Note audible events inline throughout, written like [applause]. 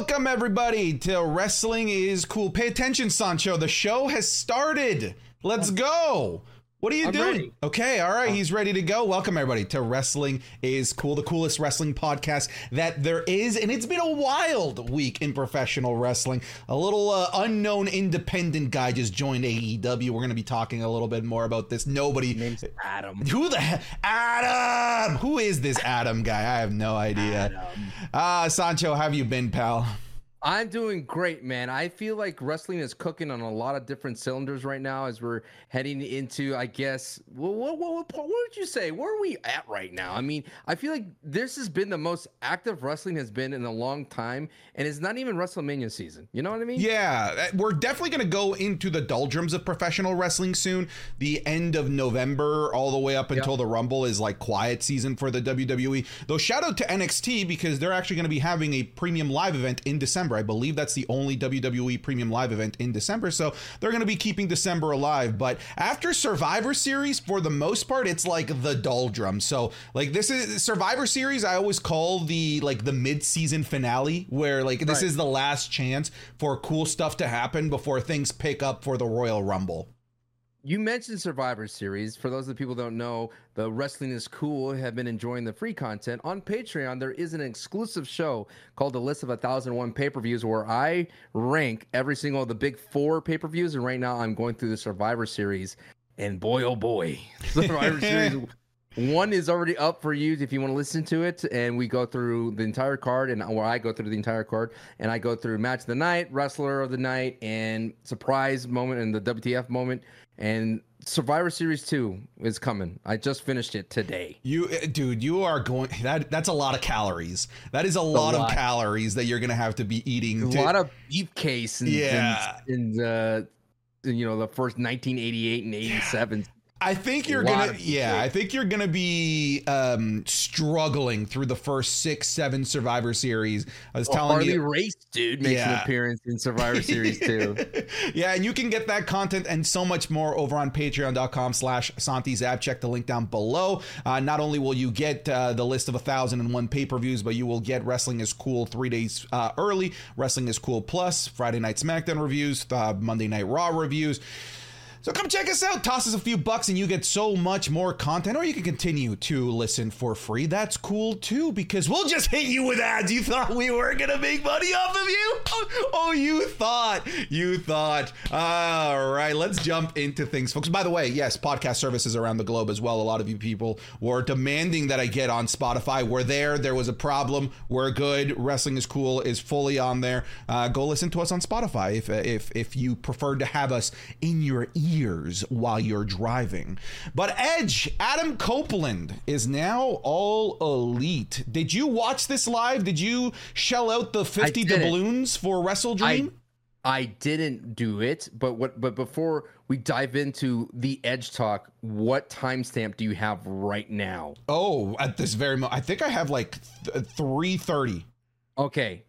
Welcome, everybody, to Wrestling is Cool. Pay attention, Sancho. The show has started. Let's go. What are you I'm doing? ready. Okay, all right, he's ready to go. Welcome, everybody, to Wrestling is Cool, the coolest wrestling podcast that there is. And it's been a wild week in professional wrestling. A little uh, unknown independent guy just joined AEW. We're going to be talking a little bit more about this. Nobody. Name's Adam. [laughs] Who the he- Adam? Who is this Adam guy? I have no idea. Ah, Sancho, how have you been, pal? I'm doing great, man. I feel like wrestling is cooking on a lot of different cylinders right now as we're heading into, I guess, what, what, what, what would you say? Where are we at right now? I mean, I feel like this has been the most active wrestling has been in a long time, and it's not even WrestleMania season. You know what I mean? Yeah, uh, we're definitely going to go into the doldrums of professional wrestling soon. The end of November, all the way up until the Rumble, is like quiet season for the WWE. Though, shout out to NXT because they're actually going to be having a premium live event in December. I believe that's the only WWE premium live event in December. So they're going to be keeping December alive. But after Survivor Series, for the most part, it's like the doldrums. So, like, this is Survivor Series, I always call the like the mid season finale where like this Right. is the last chance for cool stuff to happen before things pick up for the Royal Rumble. You mentioned Survivor Series. For those of the people who don't know, the Wrestling is Cool have been enjoying the free content. On Patreon, there is an exclusive show called The List of 1001 Pay Per Views where I rank every single of the big four pay per views. And right now, I'm going through the Survivor Series. And boy, oh boy, [laughs] Survivor Series [laughs] one is already up for you if you want to listen to it. And we go through the entire card, and where I go through the entire card, and I go through match of the night, wrestler of the night, and surprise moment, and the WTF moment. And Survivor Series 2 is coming. I just finished it today. You, uh, dude, you are going. That that's a lot of calories. That is a lot, of lot. calories that you're gonna have to be eating. A to- lot of beef case and, Yeah. and, and uh, you know, the first 1988 and 87. I think you're gonna, yeah. I think you're gonna be um, struggling through the first six, seven Survivor Series. I was telling Harley you, Race, dude, makes an appearance in Survivor [laughs] Series too. yeah, and you can get that content and so much more over on patreon.com slash SantiZap. Check the link down below. Uh, not only will you get uh, the list of a 1001 pay-per-views, but you will get Wrestling is Cool three days uh, early, Wrestling is Cool Plus, Friday Night SmackDown reviews, uh, Monday Night Raw reviews. So come check us out. Toss us a few bucks and you get so much more content, or you can continue to listen for free. That's cool too, because we'll just hit you with ads. You thought we were gonna make money off of you? Oh, oh, you thought. You thought. All right, let's jump into things, folks. By the way, yes, podcast services around the globe as well. A lot of you people were demanding that I get on Spotify. We're there. There was a problem. We're good. Wrestling is cool is fully on there. Uh, go listen to us on Spotify if if if you prefer to have us in your ears while you're driving. But Edge, Adam Copeland is now all elite. Did you watch this live? Did you shell out the 50 doubloons for Wrestle Dream? I didn't do it, but what? But before we dive into the edge talk, what timestamp do you have right now? oh, at this very moment, I think I have like th- 330. Okay,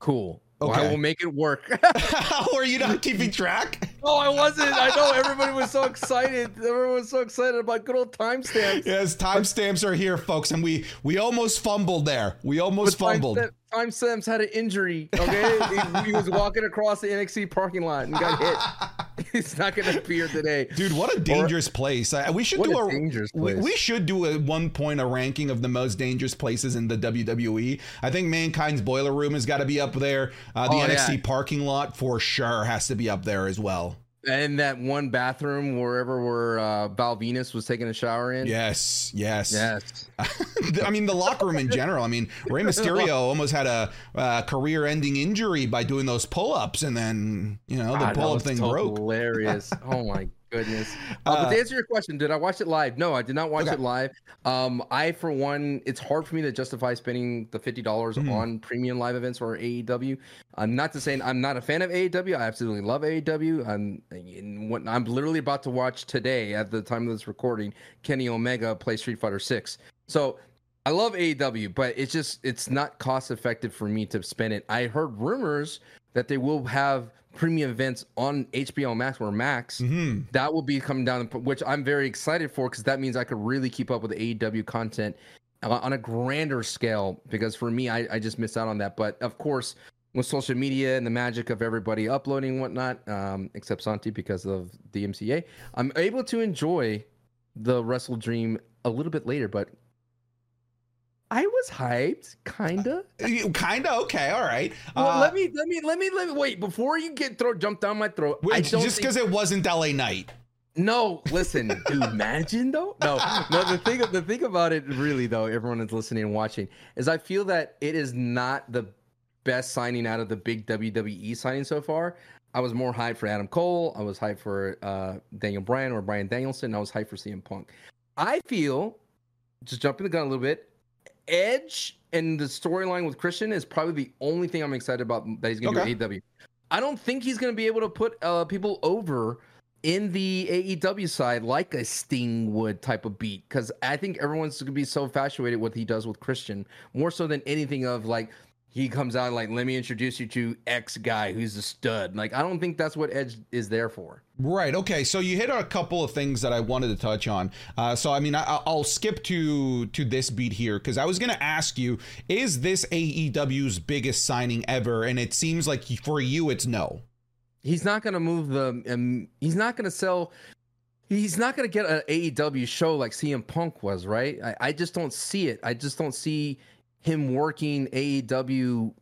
cool. Well, I will make it work. [laughs] How are you not keeping track? Oh, I wasn't. I know everybody was so excited. Everyone was so excited about good old timestamps. Yes, timestamps are here, folks, and we we almost fumbled there. We almost But fumbled. timestamp- Timestamps had an injury. Okay, [laughs] he, he was walking across the NXT parking lot and got hit. [laughs] He's not going to appear today. Dude, what a dangerous place! I, we should do a a dangerous we, place. we should do at one point a ranking of the most dangerous places in the WWE. I think Mankind's boiler room has got to be up there. Uh, the Oh, yeah. NXT parking lot for sure has to be up there as well. And that one bathroom wherever where uh, Val Venis was taking a shower in. Yes, yes. Yes. [laughs] I mean, the locker room in general. I mean, Rey Mysterio [laughs] almost had a uh, career-ending injury by doing those pull-ups, and then you know the God, pull-up thing so broke. Hilarious. [laughs] Oh my goodness. Uh, Uh, but to answer your question, did I watch it live? No, I did not watch Okay. it live. Um, I, for one, it's hard for me to justify spending the fifty dollars Mhm. on premium live events or AEW. I'm not to say I'm not a fan of AEW. I absolutely love AEW. I'm what I'm literally about to watch today at the time of this recording. Kenny Omega play Street Fighter Six. So I love AEW, but it's just it's not cost effective for me to spend it. I heard rumors that they will have premium events on HBO Max or Max. hmm That will be coming down, which I'm very excited for because that means I could really keep up with AEW content uh, on a grander scale. Because for me, I, I just missed out on that. But of course, with social media and the magic of everybody uploading and whatnot, um, except Santi because of the MCA, I'm able to enjoy the Wrestle Dream a little bit later, but I was hyped, kinda. Kinda okay, all right. Well, uh, let me let me let me let me wait before you get throw jump down my throat. Wait, just because think... it wasn't LA Knight. No, listen, [laughs] dude. Imagine though. No, no. The thing, the thing about it, really though, everyone is listening and watching, is I feel that it is not the best signing out of the big WWE signing so far. I was more hyped for Adam Cole. I was hyped for uh, Daniel Bryan or Bryan Danielson. I was hyped for CM Punk. I feel, just jumping the gun a little bit, Edge and the storyline with Christian is probably the only thing I'm excited about that he's going to okay. do AEW. I don't think he's going to be able to put uh, people over in the AEW side like a Sting would type of beat because I think everyone's going to be so infatuated with what he does with Christian more so than anything of like he comes out like, let me introduce you to X guy who's a stud. Like, I don't think that's what Edge is there for. Right. Okay. So you hit on a couple of things that I wanted to touch on. Uh, so I mean, I, will skip to to this beat here because I was going to ask you: Is this AEW's biggest signing ever? And it seems like for you, it's no. He's not going to move the. Um, he's not going to sell. He's not going to get an AEW show like CM Punk was, right? I, I just don't see it. I just don't see him working AEW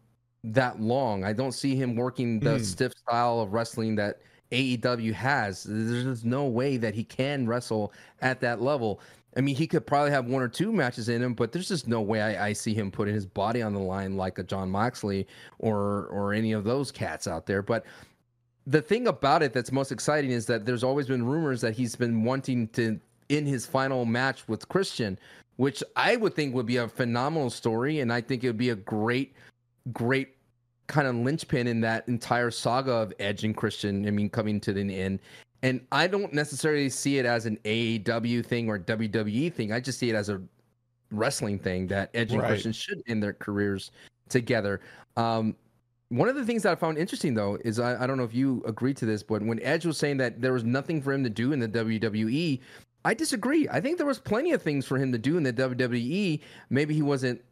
that long. I don't see him working the mm. stiff style of wrestling that AEW has. There's just no way that he can wrestle at that level. I mean, he could probably have one or two matches in him, but there's just no way I, I see him putting his body on the line like a Jon Moxley or or any of those cats out there. But the thing about it that's most exciting is that there's always been rumors that he's been wanting to in his final match with Christian which I would think would be a phenomenal story. And I think it would be a great, great kind of linchpin in that entire saga of Edge and Christian. I mean, coming to the end. And I don't necessarily see it as an AEW thing or WWE thing. I just see it as a wrestling thing that Edge and right. Christian should end their careers together. Um, one of the things that I found interesting though is I, I, don't know if you agree to this, but when Edge was saying that there was nothing for him to do in the WWE, I disagree. I think there was plenty of things for him to do in the WWE. Maybe he wasn't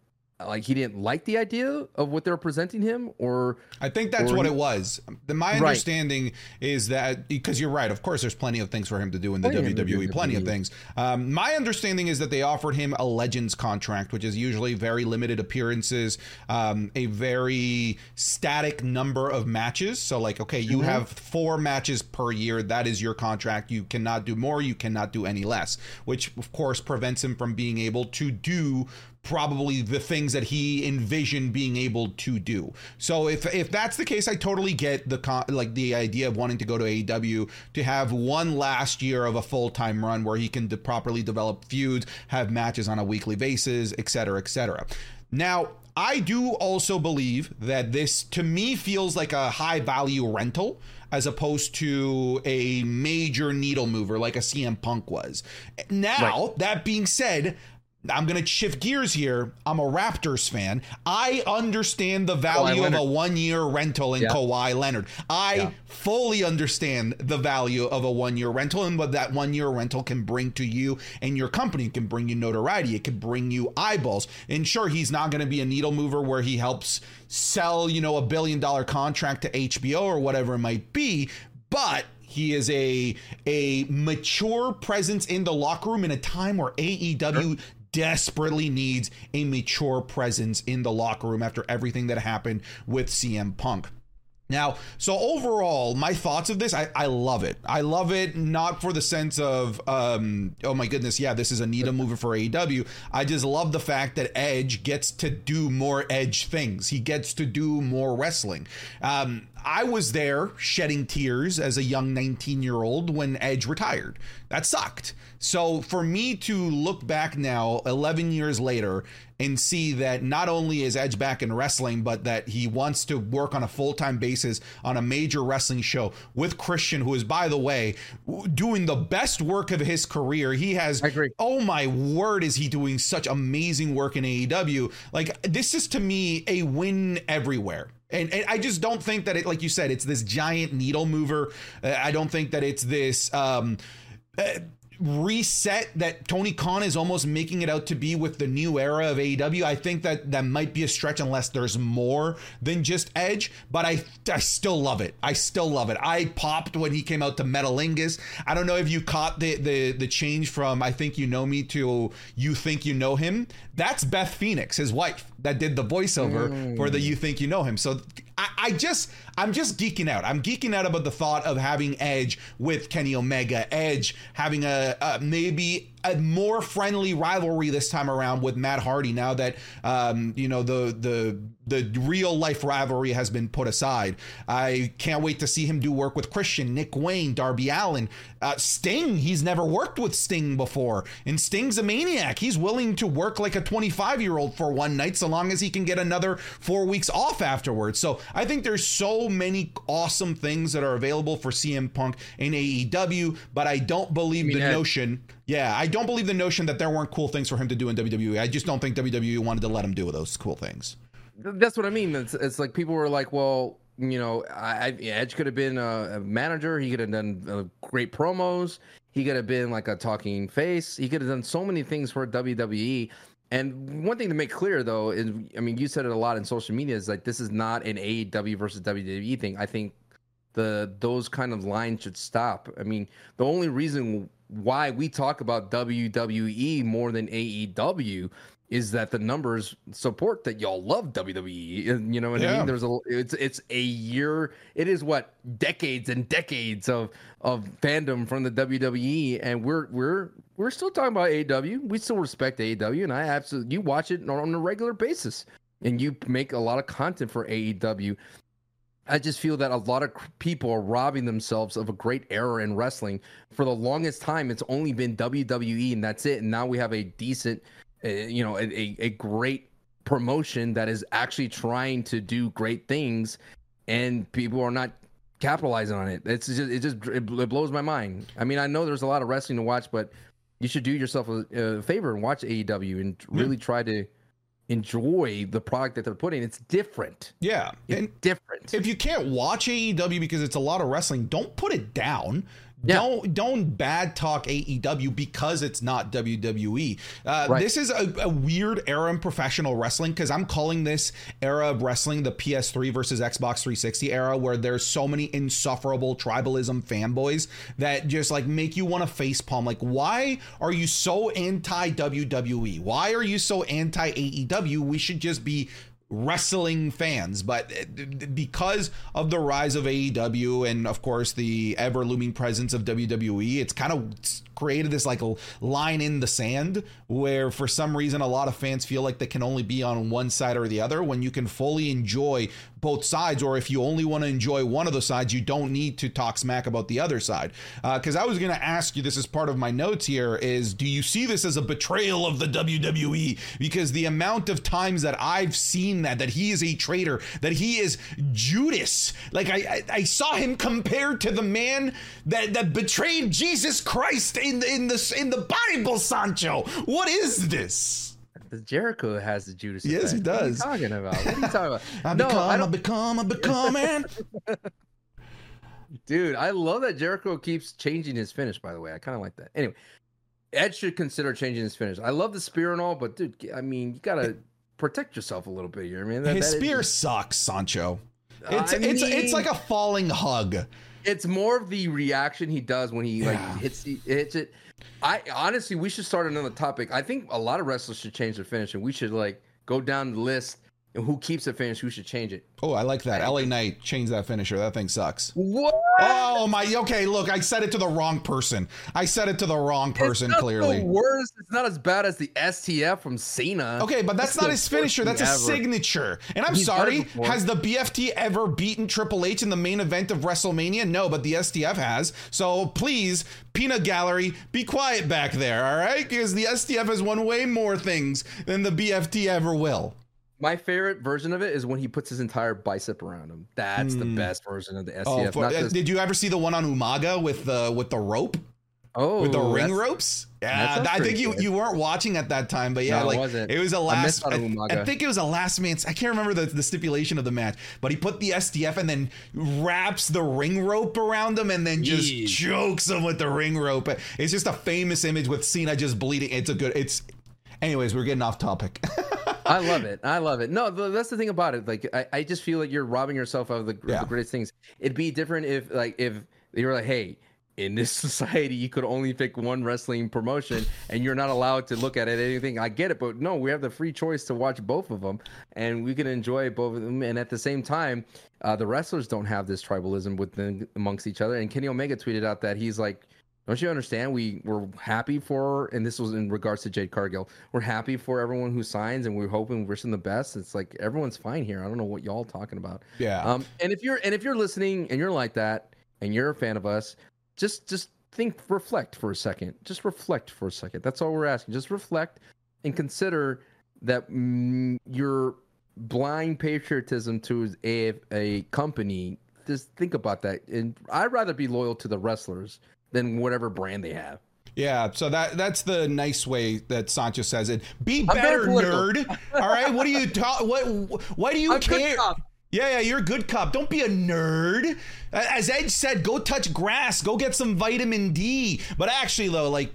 like he didn't like the idea of what they're presenting him or i think that's what he, it was my understanding right. is that because you're right of course there's plenty of things for him to do in the plenty wwe WWE. plenty of things um, my understanding is that they offered him a legends contract which is usually very limited appearances um, a very static number of matches so like okay you mm-hmm. have four matches per year that is your contract you cannot do more you cannot do any less which of course prevents him from being able to do probably the things that he envisioned being able to do. So if if that's the case, I totally get the con- like the idea of wanting to go to AEW to have one last year of a full time run where he can de- properly develop feuds, have matches on a weekly basis, etc., etc. Now, I do also believe that this to me feels like a high value rental as opposed to a major needle mover like a CM Punk was. Now, right. that being said, I'm going to shift gears here. I'm a Raptors fan. I understand the value of a one year rental in yeah. Kawhi Leonard. I yeah. fully understand the value of a one year rental and what that one year rental can bring to you and your company. It can bring you notoriety, it can bring you eyeballs. And sure, he's not going to be a needle mover where he helps sell, you know, a billion dollar contract to HBO or whatever it might be, but he is a a mature presence in the locker room in a time where AEW desperately needs a mature presence in the locker room after everything that happened with CM Punk. Now, so overall, my thoughts of this, I, I love it. I love it not for the sense of, um, oh my goodness, yeah, this is a needle mover for AEW. I just love the fact that Edge gets to do more Edge things. He gets to do more wrestling. Um, I was there shedding tears as a young 19 year old when Edge retired. That sucked. So for me to look back now, 11 years later, and see that not only is Edge back in wrestling, but that he wants to work on a full time basis on a major wrestling show with Christian, who is, by the way, doing the best work of his career. He has, oh my word, is he doing such amazing work in AEW? Like, this is to me a win everywhere. And, and, I just don't think that it, like you said, it's this giant needle mover. Uh, I don't think that it's this. Um, uh, reset that Tony Khan is almost making it out to be with the new era of AEW. I think that that might be a stretch unless there's more than just Edge, but I I still love it. I still love it. I popped when he came out to Metalingus. I don't know if you caught the the the change from I think you know me to you think you know him. That's Beth Phoenix, his wife, that did the voiceover mm. for the you think you know him. So I, I just I'm just geeking out. I'm geeking out about the thought of having Edge with Kenny Omega, Edge having a, a maybe a more friendly rivalry this time around with Matt Hardy. Now that um, you know the the the real life rivalry has been put aside, I can't wait to see him do work with Christian, Nick Wayne, Darby Allin, uh, Sting. He's never worked with Sting before, and Sting's a maniac. He's willing to work like a 25 year old for one night, so long as he can get another four weeks off afterwards. So I think there's so many awesome things that are available for CM Punk in AEW, but I don't believe the notion. Yeah, I don't believe the notion that there weren't cool things for him to do in WWE. I just don't think WWE wanted to let him do those cool things. That's what I mean. It's, it's like people were like, well, you know, I, Edge could have been a, a, manager. He could have done uh, great promos. He could have been like a talking face. He could have done so many things for WWE. And one thing to make clear, though, is I mean, you said it a lot in social media. Is like this is not an AEW versus WWE thing. I think the those kind of lines should stop. I mean, the only reason why we talk about WWE more than AEW is that the numbers support that y'all love WWE. You know what yeah. I mean? There's a it's it's a year. It is what decades and decades of of fandom from the WWE, and we're we're we're still talking about AEW. We still respect AEW, and I absolutely you watch it on a regular basis, and you make a lot of content for AEW. I just feel that a lot of people are robbing themselves of a great era in wrestling. For the longest time, it's only been WWE, and that's it. And now we have a decent, uh, you know, a, a great promotion that is actually trying to do great things, and people are not capitalizing on it. It's just it just it, blows my mind. I mean, I know there's a lot of wrestling to watch, but you should do yourself a, a favor and watch AEW and really yeah. try to enjoy the product that they're putting. It's different. Yeah. It's and different. If you can't watch AEW because it's a lot of wrestling, don't put it down. Yeah. Don't don't bad talk AEW because it's not WWE. Uh, right. This is a, a, weird era in professional wrestling because I'm calling this era of wrestling the PS3 versus Xbox 360 era, where there's so many insufferable tribalism fanboys that just like make you want to face palm. Like, why are you so anti WWE? Why are you so anti AEW? We should just be wrestling fans, but uh, because of the rise of AEW and of course the ever looming presence of WWE, it's kind of created this like line in the sand where for some reason a lot of fans feel like they can only be on one side or the other when you can fully enjoy both sides or if you only want to enjoy one of the sides you don't need to talk smack about the other side. Because uh, i was going to ask you this is part of my notes here is do you see this as a betrayal of the wwe because the amount of times that i've seen that that he is a traitor that he is judas like i i, I saw him compared to the man that that betrayed jesus christ in the in the in the Bible, Sancho. What is this? Jericho has the Judas. Yes, effect. he does. What are you talking about? What are you talking about? [laughs] I no, become, I, don't... I become, I become, man. [laughs] Dude, I love that Jericho keeps changing his finish. By the way, I kind of like that. Anyway, Ed should consider changing his finish. I love the spear and all, but dude, I mean, you gotta protect yourself a little bit here. I mean, that, his that spear is... sucks, Sancho. It's I it's mean... it's like a falling hug it's more of the reaction he does when he like hits the, hits it. I honestly, we should start another topic. I think a lot of wrestlers should change their finish, and we should like go down the list and who keeps the finish, who should change it. Oh, I like that. LA Knight changed that finisher. That thing sucks. What? Oh my. Okay, look, I said it to the wrong person. I said it to the wrong person. Clearly, worst. It's not as bad as the STF from Cena. Okay, but that's, that's not his finisher. That's a signature. And I'm He's sorry. Has the BFT ever beaten Triple H in the main event of WrestleMania? No, but the STF has. So please, peanut gallery, be quiet back there. All right, because the STF has won way more things than the BFT ever will. My favorite version of it is when he puts his entire bicep around him. That's mm. the hmm. best version of the STF. Oh, for, uh, did you ever see the one on Umaga with the with the rope? Oh, with the ring ropes. Yeah, I think you good. you weren't watching at that time, but yeah, No, like wasn't. it was a last. out I. I think it was a last man. I can't remember the, the stipulation of the match, but he put the STF and then wraps the ring rope around him and then just Jeez. chokes him with the ring rope. It's just a famous image with Cena just bleeding. It's a good. It's. Anyways, we're getting off topic. [laughs] I love it. I love it. No, th- that's the thing about it. Like, I, I just feel like you're robbing yourself of the, Yeah. the greatest things. It'd be different if, like, if you were like, hey, in this [laughs] society, you could only pick one wrestling promotion and you're not allowed to look at it anything. I get it, but no, we have the free choice to watch both of them and we can enjoy both of them. And at the same time, uh, the wrestlers don't have this tribalism within amongst each other. And Kenny Omega tweeted out that he's like, don't you understand? We we're happy for, and this was in regards to Jade Cargill. We're happy for everyone who signs, and we're hoping, wishing the best. It's like everyone's fine here. I don't know what y'all talking about. yeah. Um, and if you're and if you're listening and you're like that, and you're a fan of us, just just think, reflect for a second. Just reflect for a second. That's all we're asking. Just reflect and consider that mm, your blind patriotism to a a company. Just think about that. And I'd rather be loyal to the wrestlers than whatever brand they have. Yeah, so that that's the nice way that Sancho says it. Be better, nerd. All right, what do you talk? What why do you I'm care? Yeah, yeah, you're a good cop. Don't be a nerd. As Edge said, go touch grass, go get some vitamin D. But actually, though, like,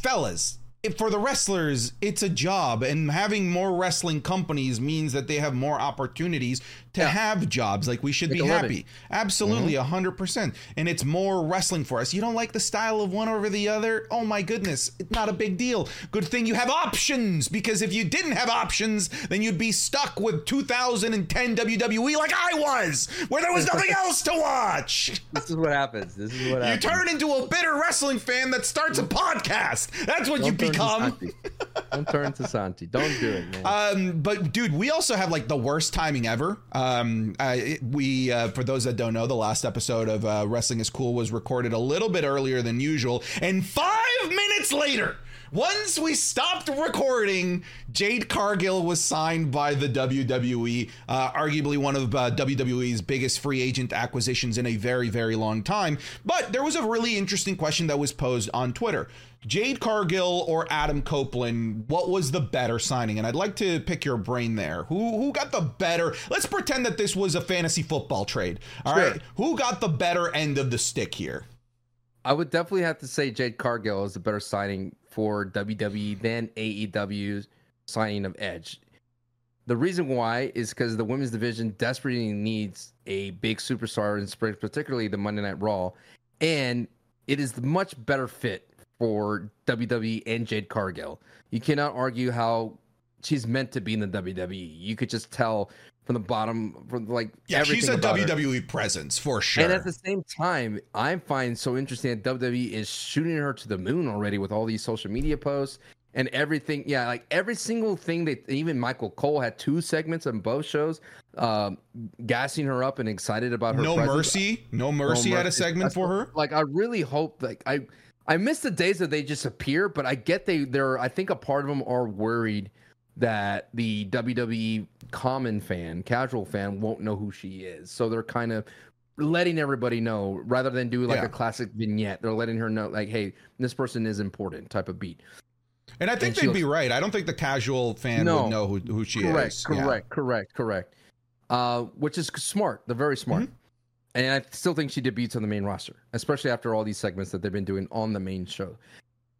fellas, for the wrestlers, it's a job, and having more wrestling companies means that they have more opportunities to Yeah. have jobs. Like, we should Make be happy. Absolutely, a 100%. And it's more wrestling for us. You don't like the style of one over the other? Oh my goodness, it's not a big deal. Good thing you have options because if you didn't have options, then you'd be stuck with 2010 WWE like I was, where there was nothing else to watch. This is what happens. This is what happens. You turn into a bitter wrestling fan that starts a podcast. That's what you Don't to become. Don't turn to Santi. Don't do it, man. Um, but dude, we also have like the worst timing ever. Um, it- we uh, for those that don't know, the last episode of uh, Wrestling is Cool was recorded a little bit earlier than usual, and five minutes later. Once we stopped recording, Jade Cargill was signed by the WWE, uh, arguably one of uh, WWE's biggest free agent acquisitions in a very, very long time. But there was a really interesting question that was posed on Twitter. Jade Cargill or Adam Copeland, what was the better signing? And I'd like to pick your brain there. Who who got the better? Let's pretend that this was a fantasy football trade. All right, Sure. Who got the better end of the stick here? I would definitely have to say Jade Cargill is the better signing for WWE then AEW's signing of Edge. The reason why is because the women's division desperately needs a big superstar, in spring, particularly the Monday Night Raw, and it is the much better fit for WWE and Jade Cargill. You cannot argue how she's meant to be in the WWE. You could just tell from the bottom, from like Yeah, everything she's a about her. WWE presence for sure. And at the same time, I find so interesting that WWE is shooting her to the moon already with all these social media posts and everything. Yeah, like every single thing that even Michael Cole had two segments on both shows, um, gassing her up and excited about her. no presence. mercy, no mercy had a segment That's for her. Like I really hope like I I miss the days that they just appear, but I get they they're I think a part of them are worried that the WWE common fan, casual fan won't know who she is. So they're kind of letting everybody know rather than do like Yeah. a classic vignette. They're letting her know like hey, this person is important type of beat. And I think And they'd be right. I don't think the casual fan No. would know who, who she correct, is. Yeah. correct, correct, correct. Uh, which is smart. They're very smart. Mm-hmm. And I still think she debuts on the main roster, especially after all these segments that they've been doing on the main show.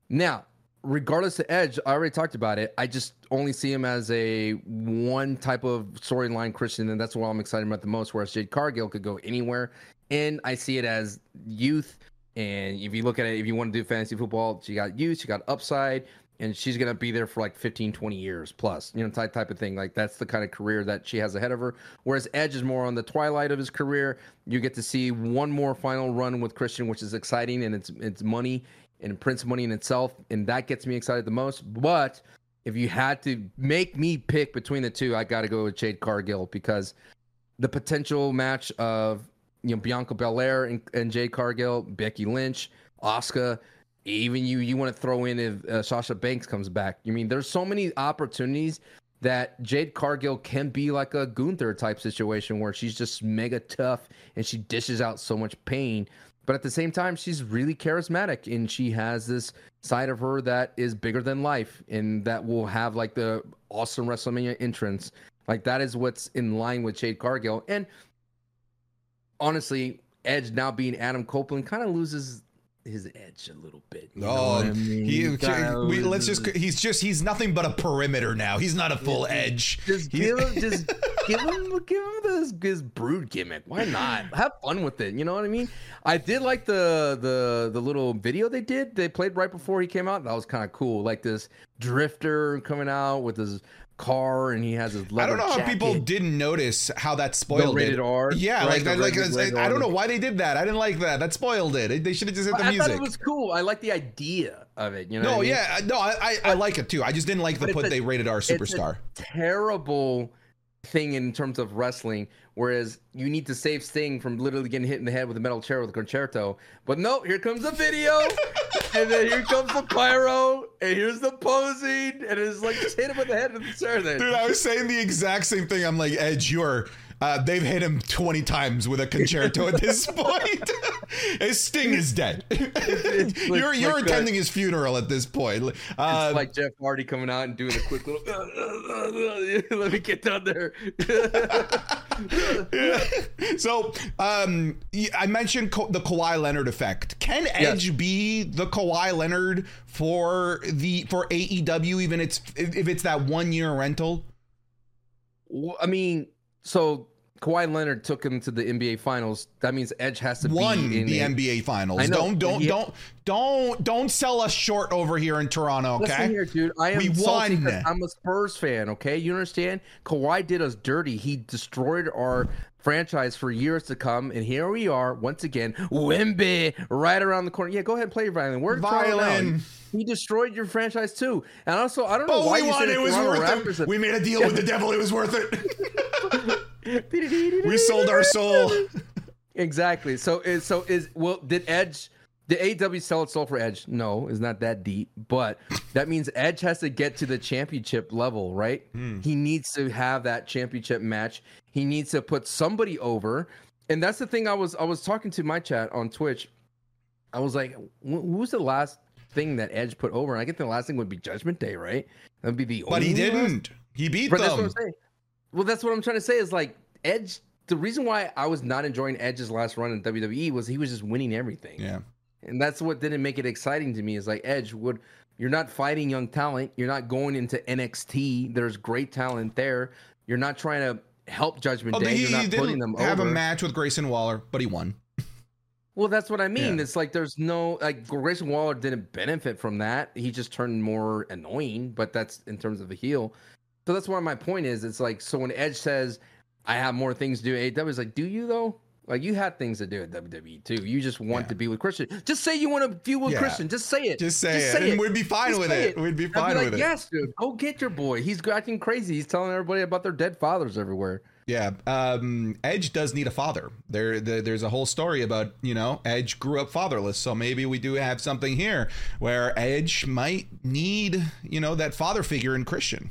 Now, regardless of Edge, I already talked about it. I just only see him as a one type of storyline Christian, and that's what I'm excited about the most. Whereas Jade Cargill could go anywhere, and I see it as youth. And if you look at it, if you want to do fantasy football, she got youth, she got upside, and she's gonna be there for like 15, 20 years plus, you know, type type of thing. Like that's the kind of career that she has ahead of her. Whereas Edge is more on the twilight of his career. You get to see one more final run with Christian, which is exciting, and it's it's money and Prince money in itself, and that gets me excited the most. But if you had to make me pick between the two, I got to go with Jade Cargill because the potential match of you know Bianca Belair and, and Jade Cargill, Becky Lynch, Asuka, even you you want to throw in if uh, Sasha Banks comes back. You mean there's so many opportunities that Jade Cargill can be like a Gunther type situation where she's just mega tough and she dishes out so much pain. But at the same time, she's really charismatic and she has this side of her that is bigger than life and that will have like the awesome WrestleMania entrance. Like that is what's in line with Jade Cargill. And honestly, Edge now being Adam Copeland kind of loses his edge a little bit. You oh, I mean? he, we, let's just he's just he's nothing but a perimeter now. He's not a full yeah, edge. Just give him just [laughs] give him give him this his brood gimmick. Why not? Have fun with it. You know what I mean? I did like the the the little video they did. They played right before he came out. That was kind of cool. Like this drifter coming out with his car and he has his I don't know jacket. how people didn't notice how that spoiled the rated it. R. Yeah, right? like that. Like I, I don't know why they did that. I didn't like that. That spoiled it. They should have just hit the I music. Thought it was cool. I like the idea of it. You know? No, I mean? yeah, no, I, I, I like it too. I just didn't like the put a, they rated R superstar. terrible thing in terms of wrestling. Whereas you need to save Sting from literally getting hit in the head with a metal chair with a concerto. But no, here comes the video, [laughs] and then here comes the pyro, and here's the posing, and it's like just hit him with the head with the chair. Then, dude, I was saying the exact same thing. I'm like, Edge, you're uh, they've hit him 20 times with a concerto at this [laughs] point. [laughs] his Sting is dead. you're [laughs] you're like attending his funeral at this point. Uh, it's like Jeff Hardy coming out and doing a quick little. let me get down there. so, um, I mentioned the Kawhi Leonard effect. Can Edge yes. be the Kawhi Leonard for the for AEW, even it's if it's that one year rental? I mean, so Kawhi Leonard took him to the NBA Finals. That means Edge has to won be in the NBA Finals. I know, don't don't don't don't don't sell us short over here in Toronto. Okay, listen here, dude. I am we won. I'm a Spurs fan. Okay, you understand? Kawhi did us dirty. He destroyed our franchise for years to come, and here we are once again. Wemby right around the corner. Yeah, go ahead and play your violin. We're violin. He destroyed your franchise too. And also, I don't know oh, why we you won. it was worth it. We made a deal with the devil. It was worth it. [laughs] [laughs] we sold our soul. Exactly. So is so is well did Edge the AW sell its soul for Edge? No, it's not that deep. But that means Edge has to get to the championship level, right? Mm. He needs to have that championship match. He needs to put somebody over. And that's the thing I was I was talking to my chat on Twitch. I was like, who's the last thing that Edge put over? And I get the last thing would be Judgment Day, right? That would be the But he didn't. Last... He beat but them. Well, that's what I'm trying to say. Is like Edge. The reason why I was not enjoying Edge's last run in WWE was he was just winning everything. Yeah, and that's what didn't make it exciting to me. Is like Edge would. You're not fighting young talent. You're not going into NXT. There's great talent there. You're not trying to help Judgment oh, Day. He, You're not putting them over. have over. a match with Grayson Waller, but he won. Well, that's what I mean. Yeah. It's like there's no like Grayson Waller didn't benefit from that. He just turned more annoying, but that's in terms of a heel. So that's why my point is. It's like so when Edge says, "I have more things to do," AEW is like, "Do you though?" Like you had things to do at WWE too. You just want yeah. to be with Christian. Just say you want to be with yeah. Christian. Just say it. Just say just it. Say and we'd be fine just with it. it. We'd be fine be like, with it. Yes, dude. Go get your boy. He's acting crazy. He's telling everybody about their dead fathers everywhere. Yeah, um, Edge does need a father. There, the, there's a whole story about you know Edge grew up fatherless, so maybe we do have something here where Edge might need you know that father figure in Christian.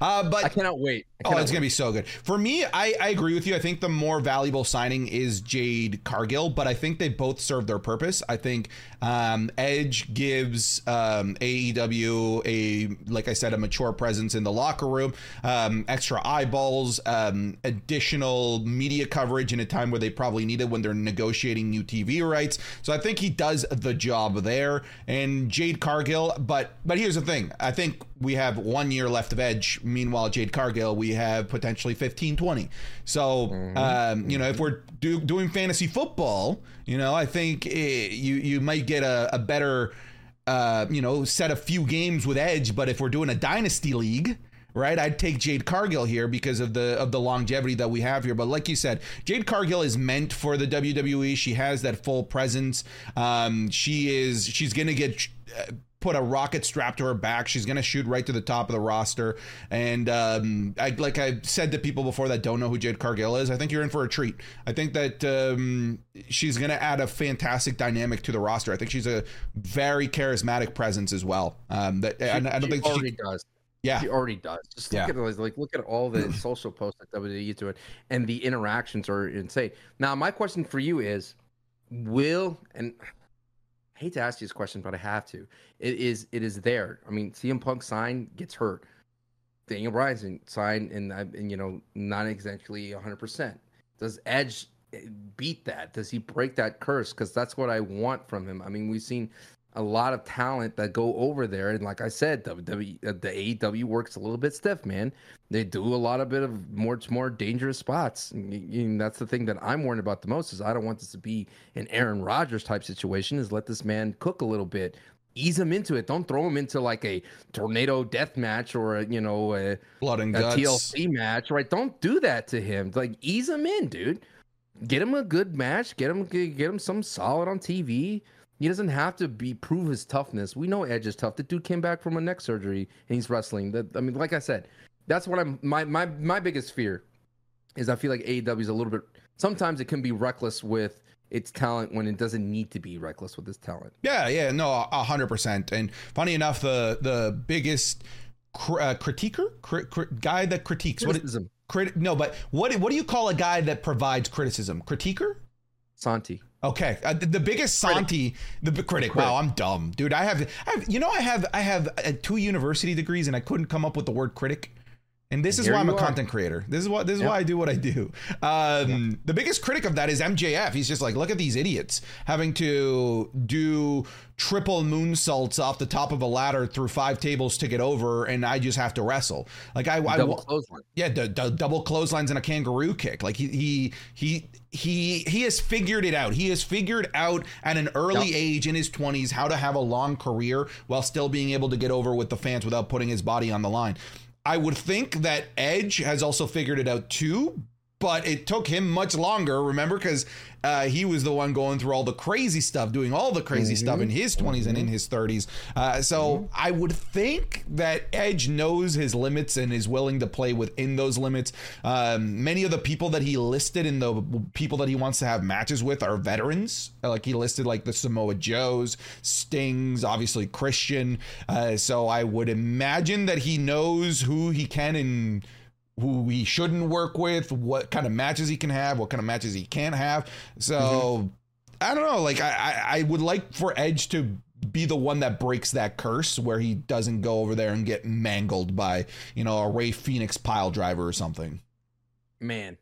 Uh, but I cannot wait. I cannot oh, it's gonna be so good. For me, I, I agree with you. I think the more valuable signing is Jade Cargill, but I think they both serve their purpose. I think um, Edge gives um, AEW a, like I said, a mature presence in the locker room, um, extra eyeballs, um, additional media coverage in a time where they probably need it when they're negotiating new TV rights. So I think he does the job there. And Jade Cargill, but but here's the thing. I think we have one year left of Edge. Meanwhile, Jade Cargill, we have potentially 15, 20. So, mm-hmm. um, you know, if we're do, doing fantasy football, you know, I think it, you you might get a, a better, uh, you know, set a few games with Edge. But if we're doing a dynasty league, right? I'd take Jade Cargill here because of the of the longevity that we have here. But like you said, Jade Cargill is meant for the WWE. She has that full presence. Um, she is she's gonna get. Put a rocket strap to her back. She's going to shoot right to the top of the roster. And um, I, like I said to people before that don't know who Jade Cargill is, I think you're in for a treat. I think that um, she's going to add a fantastic dynamic to the roster. I think she's a very charismatic presence as well. Um, that she, I, I, don't think already she, does. Yeah, she already does. Just look yeah. at it, like look at all the [clears throat] social posts that WWE do it, and the interactions are insane. Now, my question for you is will and I hate to ask you this question, but I have to. It is it is there. I mean, CM Punk sign gets hurt. Daniel Bryan sign and and you know not exactly 100. percent Does Edge eh, beat that? Does he break that curse? Because that's what I want from him. I mean, we've seen a lot of talent that go over there. And like I said, WWE, uh, the AEW works a little bit stiff, man. They do a lot of bit of more more dangerous spots. And, and that's the thing that I'm worried about the most is I don't want this to be an Aaron Rodgers type situation. Is let this man cook a little bit. Ease him into it. Don't throw him into like a tornado death match or a, you know a, blood and a guts. TLC match, right? Don't do that to him. Like ease him in, dude. Get him a good match. Get him get him some solid on TV he doesn't have to be prove his toughness. We know Edge is tough. The dude came back from a neck surgery and he's wrestling. That I mean, like I said, that's what I'm my my my biggest fear is I feel like AEW is a little bit sometimes it can be reckless with its talent when it doesn't need to be reckless with its talent. Yeah, yeah, no, a hundred percent. And funny enough, the the biggest cr- uh, critiquer, cr- cr- guy that critiques criticism. What, crit- no, but what what do you call a guy that provides criticism? Critiquer? Santi. Okay, uh, the, the, biggest Santi, the critic. critic. Wow, I'm dumb, dude. I have, I have, you know, I have, I have uh, two university degrees, and I couldn't come up with the word critic. And this is why I'm a are. content creator. This is what this is yep. why I do what I do. Um, yep. The biggest critic of that is MJF. He's just like, look at these idiots having to do triple moonsaults off the top of a ladder through five tables to get over, and I just have to wrestle. Like I, double I clothesline. Yeah, the, the double clotheslines and a kangaroo kick. Like he he he he he has figured it out. He has figured out at an early yep. age in his 20s how to have a long career while still being able to get over with the fans without putting his body on the line. I would think that Edge has also figured it out too, but it took him much longer. Remember, because uh, he was the one going through all the crazy stuff, doing all the crazy mm-hmm. stuff in his 20s mm-hmm. and in his 30s. Uh, so mm-hmm. I would think that Edge knows his limits and is willing to play within those limits. Um, many of the people that he listed and the people that he wants to have matches with are veterans. Like he listed, like the Samoa Joes, Stings, obviously Christian. Uh, so I would imagine that he knows who he can and who he shouldn't work with, what kind of matches he can have, what kind of matches he can't have. So mm-hmm. I don't know. Like I, I would like for Edge to be the one that breaks that curse where he doesn't go over there and get mangled by, you know, a Rey Fenix pile driver or something. Man.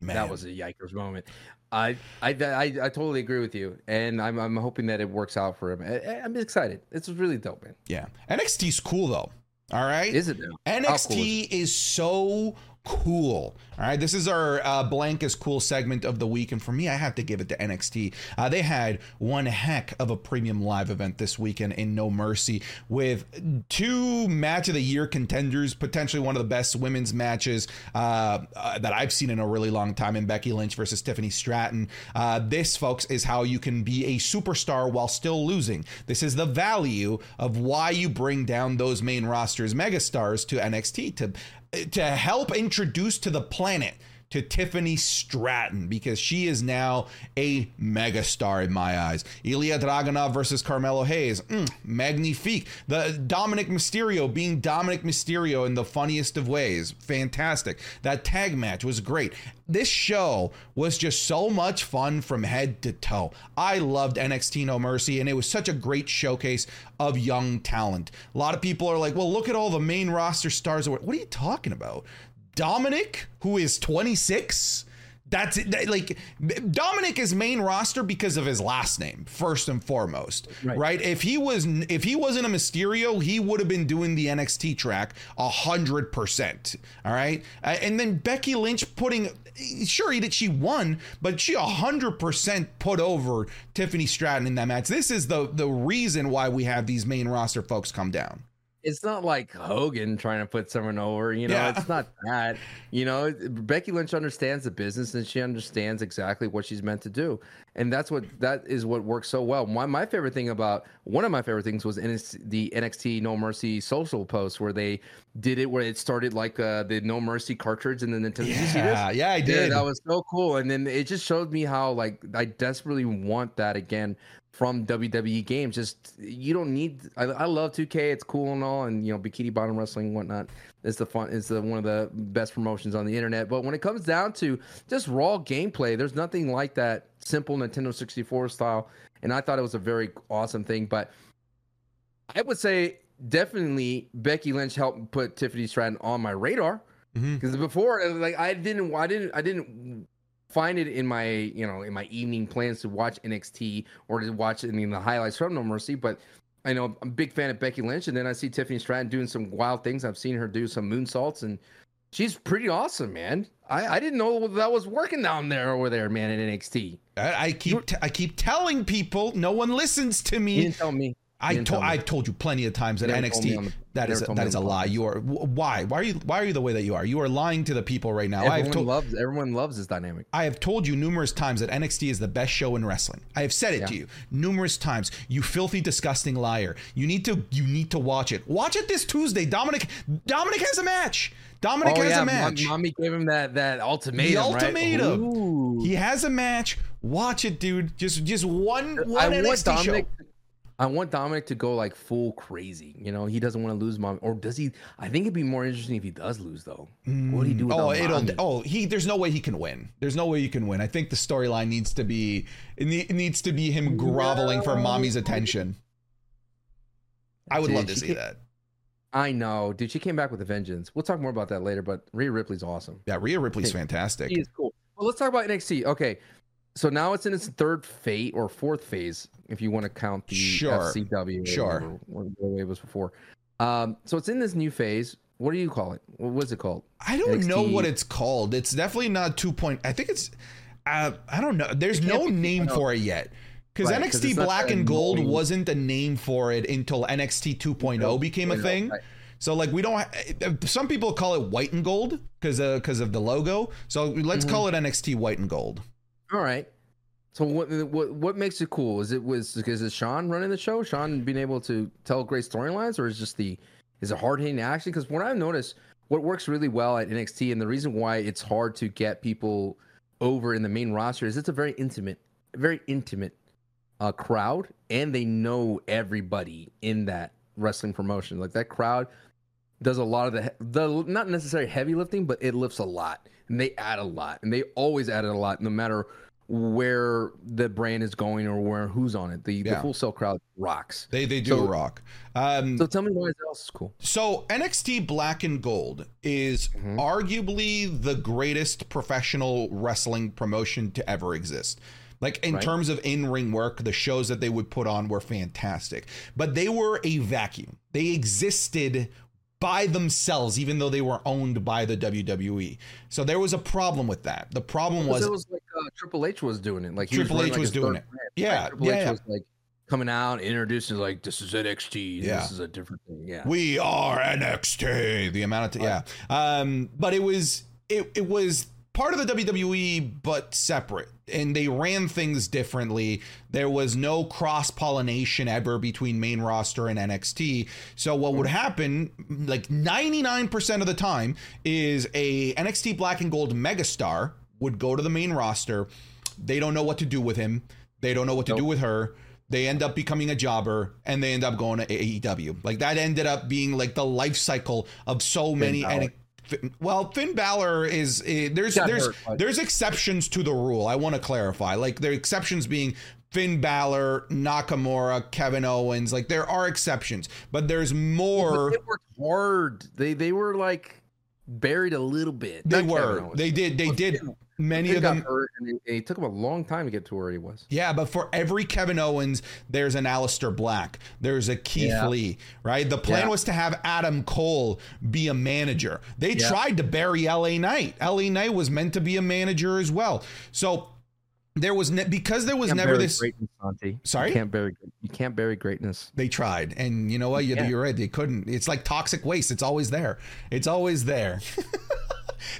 Man. That was a yikers moment. I, I, I, I totally agree with you, and I'm, I'm hoping that it works out for him. I, I'm excited. It's really dope, man. Yeah, NXT's cool though. All right. Is it now? NXT cool is, it? is so cool. All right, this is our uh, blank is cool segment of the week, and for me, I have to give it to NXT. Uh, they had one heck of a premium live event this weekend in No Mercy with two match of the year contenders, potentially one of the best women's matches uh, uh that I've seen in a really long time in Becky Lynch versus Tiffany Stratton. Uh, this, folks, is how you can be a superstar while still losing. This is the value of why you bring down those main rosters megastars to NXT to to help introduce to the planet to Tiffany Stratton because she is now a megastar in my eyes. Ilja Dragunov versus Carmelo Hayes, mm, magnifique. The Dominic Mysterio being Dominic Mysterio in the funniest of ways, fantastic. That tag match was great. This show was just so much fun from head to toe. I loved NXT No Mercy, and it was such a great showcase of young talent. A lot of people are like, well, look at all the main roster stars. What are you talking about? Dominic, who is 26, that's that, like Dominic is main roster because of his last name first and foremost, right. right? If he was if he wasn't a Mysterio, he would have been doing the NXT track a hundred percent. All right, uh, and then Becky Lynch putting sure that she won, but she a hundred percent put over Tiffany Stratton in that match. This is the the reason why we have these main roster folks come down it's not like Hogan trying to put someone over, you know, yeah. it's not that. You know, Becky Lynch understands the business and she understands exactly what she's meant to do. And that's what that is what works so well. My my favorite thing about one of my favorite things was in the NXT No Mercy social post where they did it where it started like uh, the No Mercy cartridge and then Nintendo. Did you see this? Yeah, yeah, I Yeah, did. that was so cool. And then it just showed me how like I desperately want that again from WWE games. Just you don't need. I, I love 2K. It's cool and all, and you know bikini bottom wrestling and whatnot. It's the fun. It's the one of the best promotions on the internet. But when it comes down to just raw gameplay, there's nothing like that simple Nintendo 64 style. And I thought it was a very awesome thing. But I would say definitely Becky Lynch helped put Tiffany Stratton on my radar mm-hmm. because before it was like I didn't I didn't I didn't find it in my you know in my evening plans to watch NXT or to watch any of the highlights from No Mercy, but I know I'm a big fan of Becky Lynch, and then I see Tiffany Stratton doing some wild things. I've seen her do some moonsaults, and she's pretty awesome, man. I, I didn't know that was working down there over there, man, in NXT. I, I keep t- I keep telling people, no one listens to me. You didn't tell me. I told tell me. I told you plenty of times that You never told me on NXT the- that is told that is a lie. You are why why are you why are you the way that you are? You are lying to the people right now. Everyone told loves everyone loves this dynamic. I have told you numerous times that NXT is the best show in wrestling. I have said it Yeah. to you numerous times. You filthy, disgusting liar. You need to you need to watch it. Watch it this Tuesday. Dominic Dominic has a match. Dominic oh, has a Mom- match. mommy gave him that that ultimatum. right? ultimatum. Ooh. He has a match. Watch it, dude. Just just one one I want NXT Dominic. show. I want Dominic to go like full crazy. You know, he doesn't want to lose mom, or does he? I think it'd be more interesting if he does lose, though. what do he do? Mm. Oh, it'll. Mommy? Oh, he. There's no way he can win. There's no way you can win. I think the storyline needs to be. It, ne- it needs to be him groveling for mommy's attention. I would Dude, love to see can't- that. I know, dude. She came back with a vengeance. We'll talk more about that later. But Rhea Ripley's awesome. Yeah, Rhea Ripley's fantastic. She is cool. Well, let's talk about NXT. Okay, so now it's in its third phase or fourth phase, if you want to count the Sure. FCW. Sure. the way it was before. Um, so it's in this new phase. What do you call it? What was it called? I don't know what it's called. It's definitely not two point. I think it's. Uh, I don't know. There's no name for it yet. Because Right, NXT Black and Gold annoying. wasn't a name for it until NXT 2.0 became a 2.0, thing. right. So like we don't. ha- Some people call it white and gold because because of the logo. So let's Mm-hmm. call it NXT White and Gold. All right. So what what what makes it cool? Is it was is it Sean running the show? Sean being able to tell great storylines, or is just the is it hard hitting action? Because what I've noticed, what works really well at NXT, and the reason why it's hard to get people over in the main roster is it's a very intimate, very intimate uh, crowd, and they know everybody in that wrestling promotion. Like that crowd does a lot of the the not necessarily heavy lifting, but it lifts a lot, and they add a lot, and they always add a lot, no matter where the brand is going or where who's on it. The, the Yeah. Full Sail crowd rocks. They they do So- rock. Um, So tell me why else is cool. So NXT Black and Gold is Mhm. arguably the greatest professional wrestling promotion to ever exist. Like in Right. terms of in-ring work, the shows that they would put on were fantastic. But they were a vacuum. They existed by themselves even though they were owned by the WWE. So there was a problem with that. The problem was it was like uh, Triple H was doing it. Like Triple running, H like, was doing it. brand, Yeah, right? Triple yeah, H yeah. was like coming out, introducing like this is NXT. Yeah. This is a different thing. Yeah. we are NXT. The amount of yeah, um, but it was it it was part of the WWE but separate, and they ran things differently. There was no cross pollination ever between main roster and NXT. So what would happen, like ninety nine percent of the time, is a NXT Black and Gold megastar would go to the main roster. They don't know what to do with him. They don't know what to do with her. They end up becoming a jobber and they end up going to AEW. Like that ended up being like the life cycle of so many. And well, Finn Balor is eh, there's there's hurt, there's exceptions to the rule. I want to clarify. Like the exceptions being Finn Balor, Nakamura, Kevin Owens. Like there are exceptions, but there's more. But they worked hard. They they were like buried a little bit. They Not were. They did. They did. Many of them. hurt, and it, it took him a long time to get to where he was. Yeah, but for every Kevin Owens, there's an Aleister Black. There's a Keith Yeah. Lee, right? The plan Yeah. was to have Adam Cole be a manager. They Yeah. tried to bury LA Knight. LA Knight was meant to be a manager as well. So there was ne- because there was Can't never this. Sorry? you can't bury you can't bury greatness. They tried, and you know what? You're, you're right. They couldn't. It's like toxic waste. It's always there. It's always there. [laughs]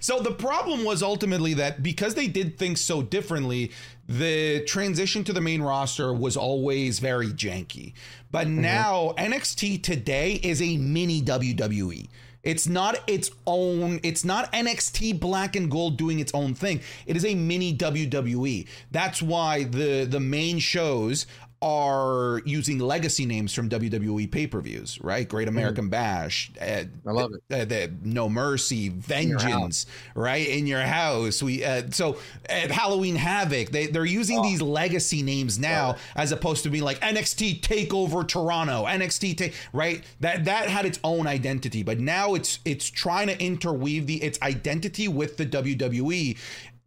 so the problem was ultimately that because they did things so differently, the transition to the main roster was always very janky. But Mm-hmm. now NXT today is a mini WWE. It's not its own, it's not NXT Black and Gold doing its own thing. It is a mini WWE. That's why the the main shows are using legacy names from WWE pay per views, right? Great mm-hmm. American mm. Bash, uh, I love it. Uh, the No Mercy, Vengeance, right? In your house, we uh, so at Halloween Havoc, they they're using oh. these legacy names now as opposed to being like NXT Takeover Toronto, NXT take right. That that had its own identity, but now it's it's trying to interweave the its identity with the WWE,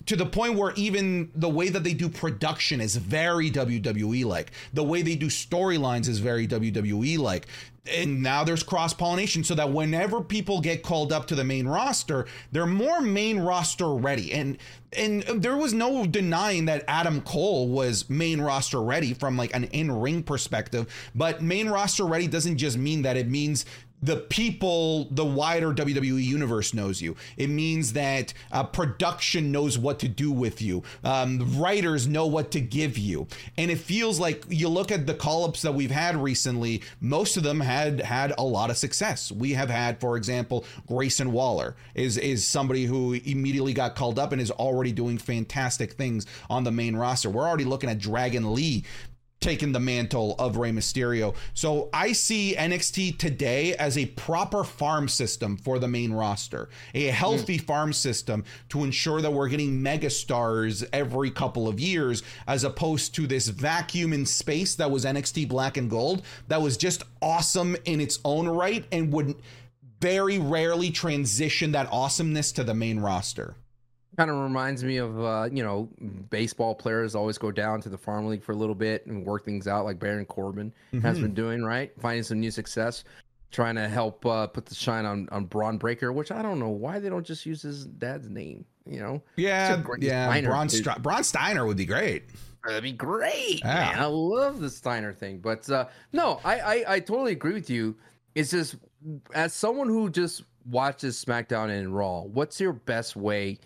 to the point where even the way that they do production is very WWE like. The way they do storylines is very WWE like. And now there's cross pollination so that whenever people get called up to the main roster, they're more main roster ready. And and there was no denying that Adam Cole was main roster ready from like an in-ring perspective, but main roster ready doesn't just mean that it means the people, the wider WWE universe knows you. It means that uh, production knows what to do with you. Um, writers know what to give you, and it feels like you look at the call ups that we've had recently. Most of them had had a lot of success. We have had, for example, Grayson Waller is is somebody who immediately got called up and is already doing fantastic things on the main roster. We're already looking at Dragon Lee taken the mantle of Rey Mysterio. So I see NXT today as a proper farm system for the main roster, a healthy mm. farm system to ensure that we're getting megastars every couple of years, as opposed to this vacuum in space that was NXT Black and Gold that was just awesome in its own right and would very rarely transition that awesomeness to the main roster kind of reminds me of uh, you know baseball players always go down to the farm league for a little bit and work things out like Baron Corbin mm-hmm. has been doing right? Finding some new success trying to help uh, put the shine on on Bron Breakker, which I don't know why they don't just use his dad's name you know? Yeah yeah Steiner, Braun, St- Braun Steiner would be great. That'd be great yeah. man. I love the Steiner thing but uh, no I, I I totally agree with you. It's just as someone who just watches SmackDown and Raw what's your best way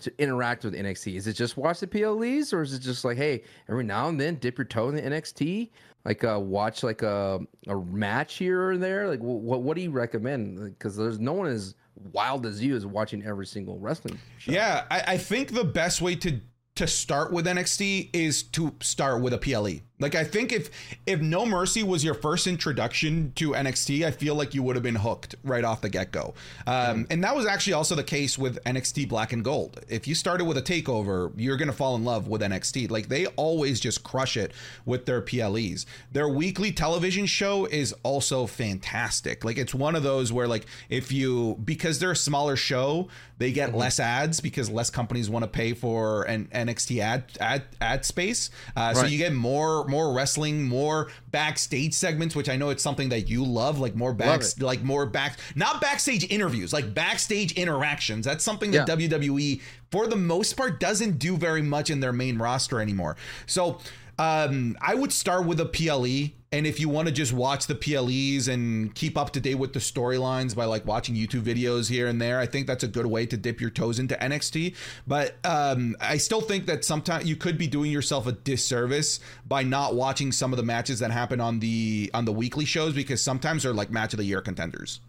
to interact with NXT? Is it just watch the PLEs, or is it just like, hey, every now and then dip your toe in the NXT, like uh, watch like a a match here or there? Like, what what do you recommend? Because there's no one as wild as you as watching every single wrestling. Show. Yeah, I, I think the best way to to start with NXT is to start with a PLE. Like I think if if No Mercy was your first introduction to NXT, I feel like you would have been hooked right off the get go. Um, mm. And that was actually also the case with NXT Black and Gold. If you started with a takeover, you're gonna fall in love with NXT. Like they always just crush it with their PLEs. Their weekly television show is also fantastic. Like it's one of those where like if you because they're a smaller show, they get mm-hmm. less ads because less companies want to pay for an NXT ad ad ad space. Uh, right. So you get more more wrestling, more backstage segments, which I know it's something that you love, like more back, like more back, not backstage interviews, like backstage interactions. That's something that yeah. WWE, for the most part, doesn't do very much in their main roster anymore. So um, I would start with a PLE. And if you want to just watch the PLEs and keep up to date with the storylines by like watching YouTube videos here and there, I think that's a good way to dip your toes into NXT. But um, I still think that sometimes you could be doing yourself a disservice by not watching some of the matches that happen on the on the weekly shows because sometimes they're like match of the year contenders.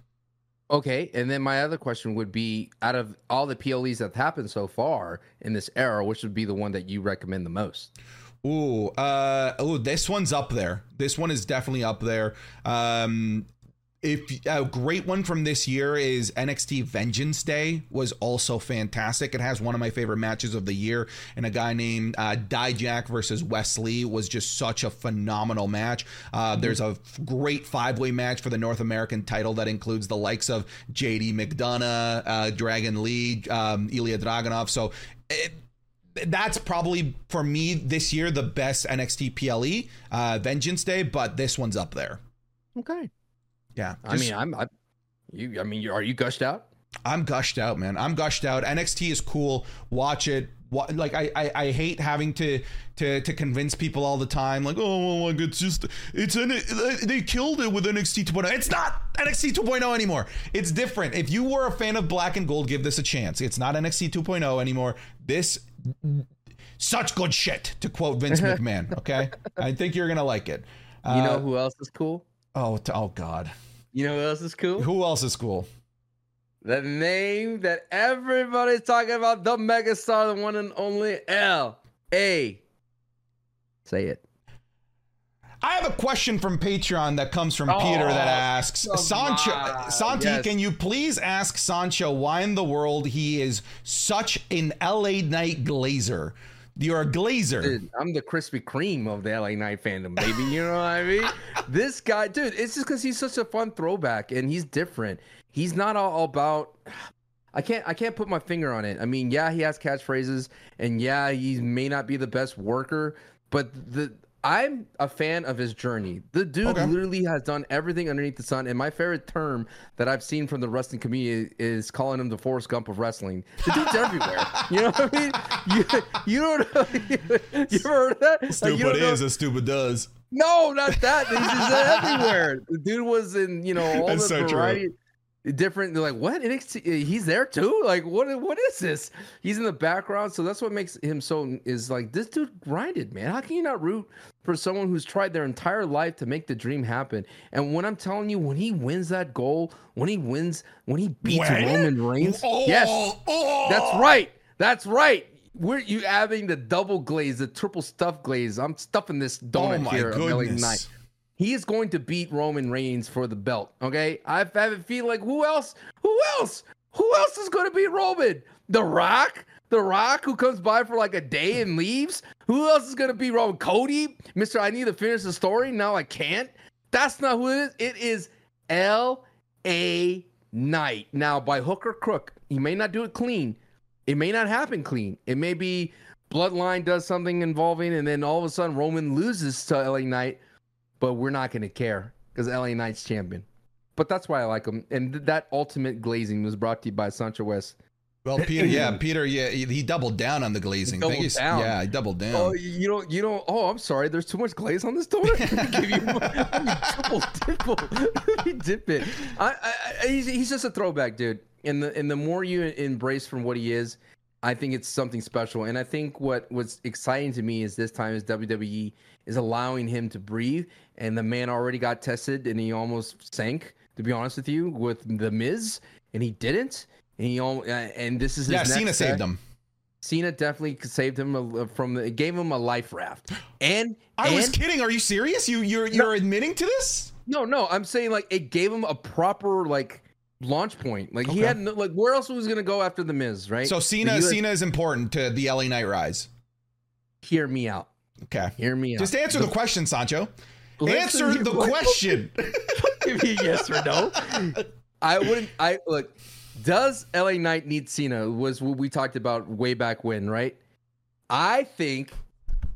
Okay, and then my other question would be: out of all the PLEs that have happened so far in this era, which would be the one that you recommend the most? Ooh, uh, ooh, this one's up there. This one is definitely up there. Um, if a great one from this year is NXT Vengeance Day was also fantastic. It has one of my favorite matches of the year, and a guy named uh, Dijak versus Wes Lee was just such a phenomenal match. Uh, mm-hmm. There's a great five way match for the North American title that includes the likes of JD McDonagh, uh, Dragon Lee, um, Ilja Dragunov. So. It, that's probably for me this year the best NXT PLE uh, Vengeance Day, but this one's up there. Okay. Yeah. Just, I mean, I'm I, you. I mean, are you gushed out? I'm gushed out, man. I'm gushed out. NXT is cool. Watch it. Like I, I, I hate having to, to, to convince people all the time. Like, oh, like it's just, it's an They killed it with NXT 2.0. It's not NXT 2.0 anymore. It's different. If you were a fan of Black and Gold, give this a chance. It's not NXT 2.0 anymore. This such good shit to quote Vince McMahon. Okay, I think you're gonna like it. Uh, [laughs] you know who else is cool? Oh, oh God. You know who else is cool? Who else is cool? the name that everybody's talking about, the megastar, the one and only L A. Say it. I have a question from Patreon that comes from Oh, Peter that oh, asks come Sancho on. Santi, Yes. can you please ask Sancho why in the world he is such an LA Knight glazer? You're a glazer. Dude, I'm the Krispy Kreme of the LA Knight fandom, baby. You know what I mean? [laughs] this guy, dude, it's just because he's such a fun throwback and he's different. He's not all about. I can't. I can't put my finger on it. I mean, yeah, he has catchphrases, and yeah, he may not be the best worker, but the. I'm a fan of his journey. The dude Okay. literally has done everything underneath the sun. And my favorite term that I've seen from the wrestling community is calling him the Forrest Gump of wrestling. The dude's everywhere. [laughs] You know what I mean? You, you don't know. [laughs] You ever heard of that? Like, is don't know- as stupid does. no, not that. He's just everywhere. The dude was in, you know, all That's the so true. Different. They're like, what? NXT, he's there too. Like, what? What is this? He's in the background, so that's what makes him so. Is like this dude grinded, man. How can you not root for someone who's tried their entire life to make the dream happen? And when I'm telling you, when he wins that goal, when he wins, when he beats When? Roman Reigns, Oh, yes, oh. that's right. That's right. We're you having the double glaze, the triple stuff glaze. I'm stuffing this donut Oh my here goodness. Knight. He is going to beat Roman Reigns for the belt. Okay, I have a feel like who else? Who else? Who else is going to beat Roman? The Rock. The Rock, who comes by for like a day and leaves. Who else is going to beat Roman? Cody, Mister. I need to finish the story. Now I can't. That's not who it is. It is L A Knight. Now by hook or crook, he may not do it clean. It may not happen clean. It may be Bloodline does something involving, and then all of a sudden Roman loses to LA Knight, but we're not going to care because LA Knight's champion. But that's why I like him. And th- that ultimate glazing was brought to you by Sancho West. Well, Peter, [clears throat] yeah, Peter, yeah, he he doubled down on the glazing. doubled you. down. Yeah, he doubled down. Oh, you don't, you don't. Oh, I'm sorry. There's too much glaze on this donut. Let me give you let me triple dipple. [laughs] Let me dip it. I, I, I, he's, he's just a throwback, dude. And the and the more you embrace from what he is, I think it's something special. And I think what what's exciting to me is this time is WWE is allowing him to breathe. And the man already got tested, and he almost sank. To be honest with you, with the Miz, and he didn't. And he al- uh, and this is his yeah, Cena saved him. Cena definitely saved him from the. Gave him a life raft. [gasps] And I and, was kidding. Are you serious? You you're you're admitting to this? no, no. I'm saying like it gave him a proper like launch point. Like he had no, like where else was he gonna go after the Miz, right? So Cena Cena is important to the LA Knight rise. hear me out. Okay. Hear me out. Just answer the question, Sancho. Answer the question. [laughs] Give me yes or no. I wouldn't. I look. Does LA Knight need Cena? Was what we talked about way back when, right? I think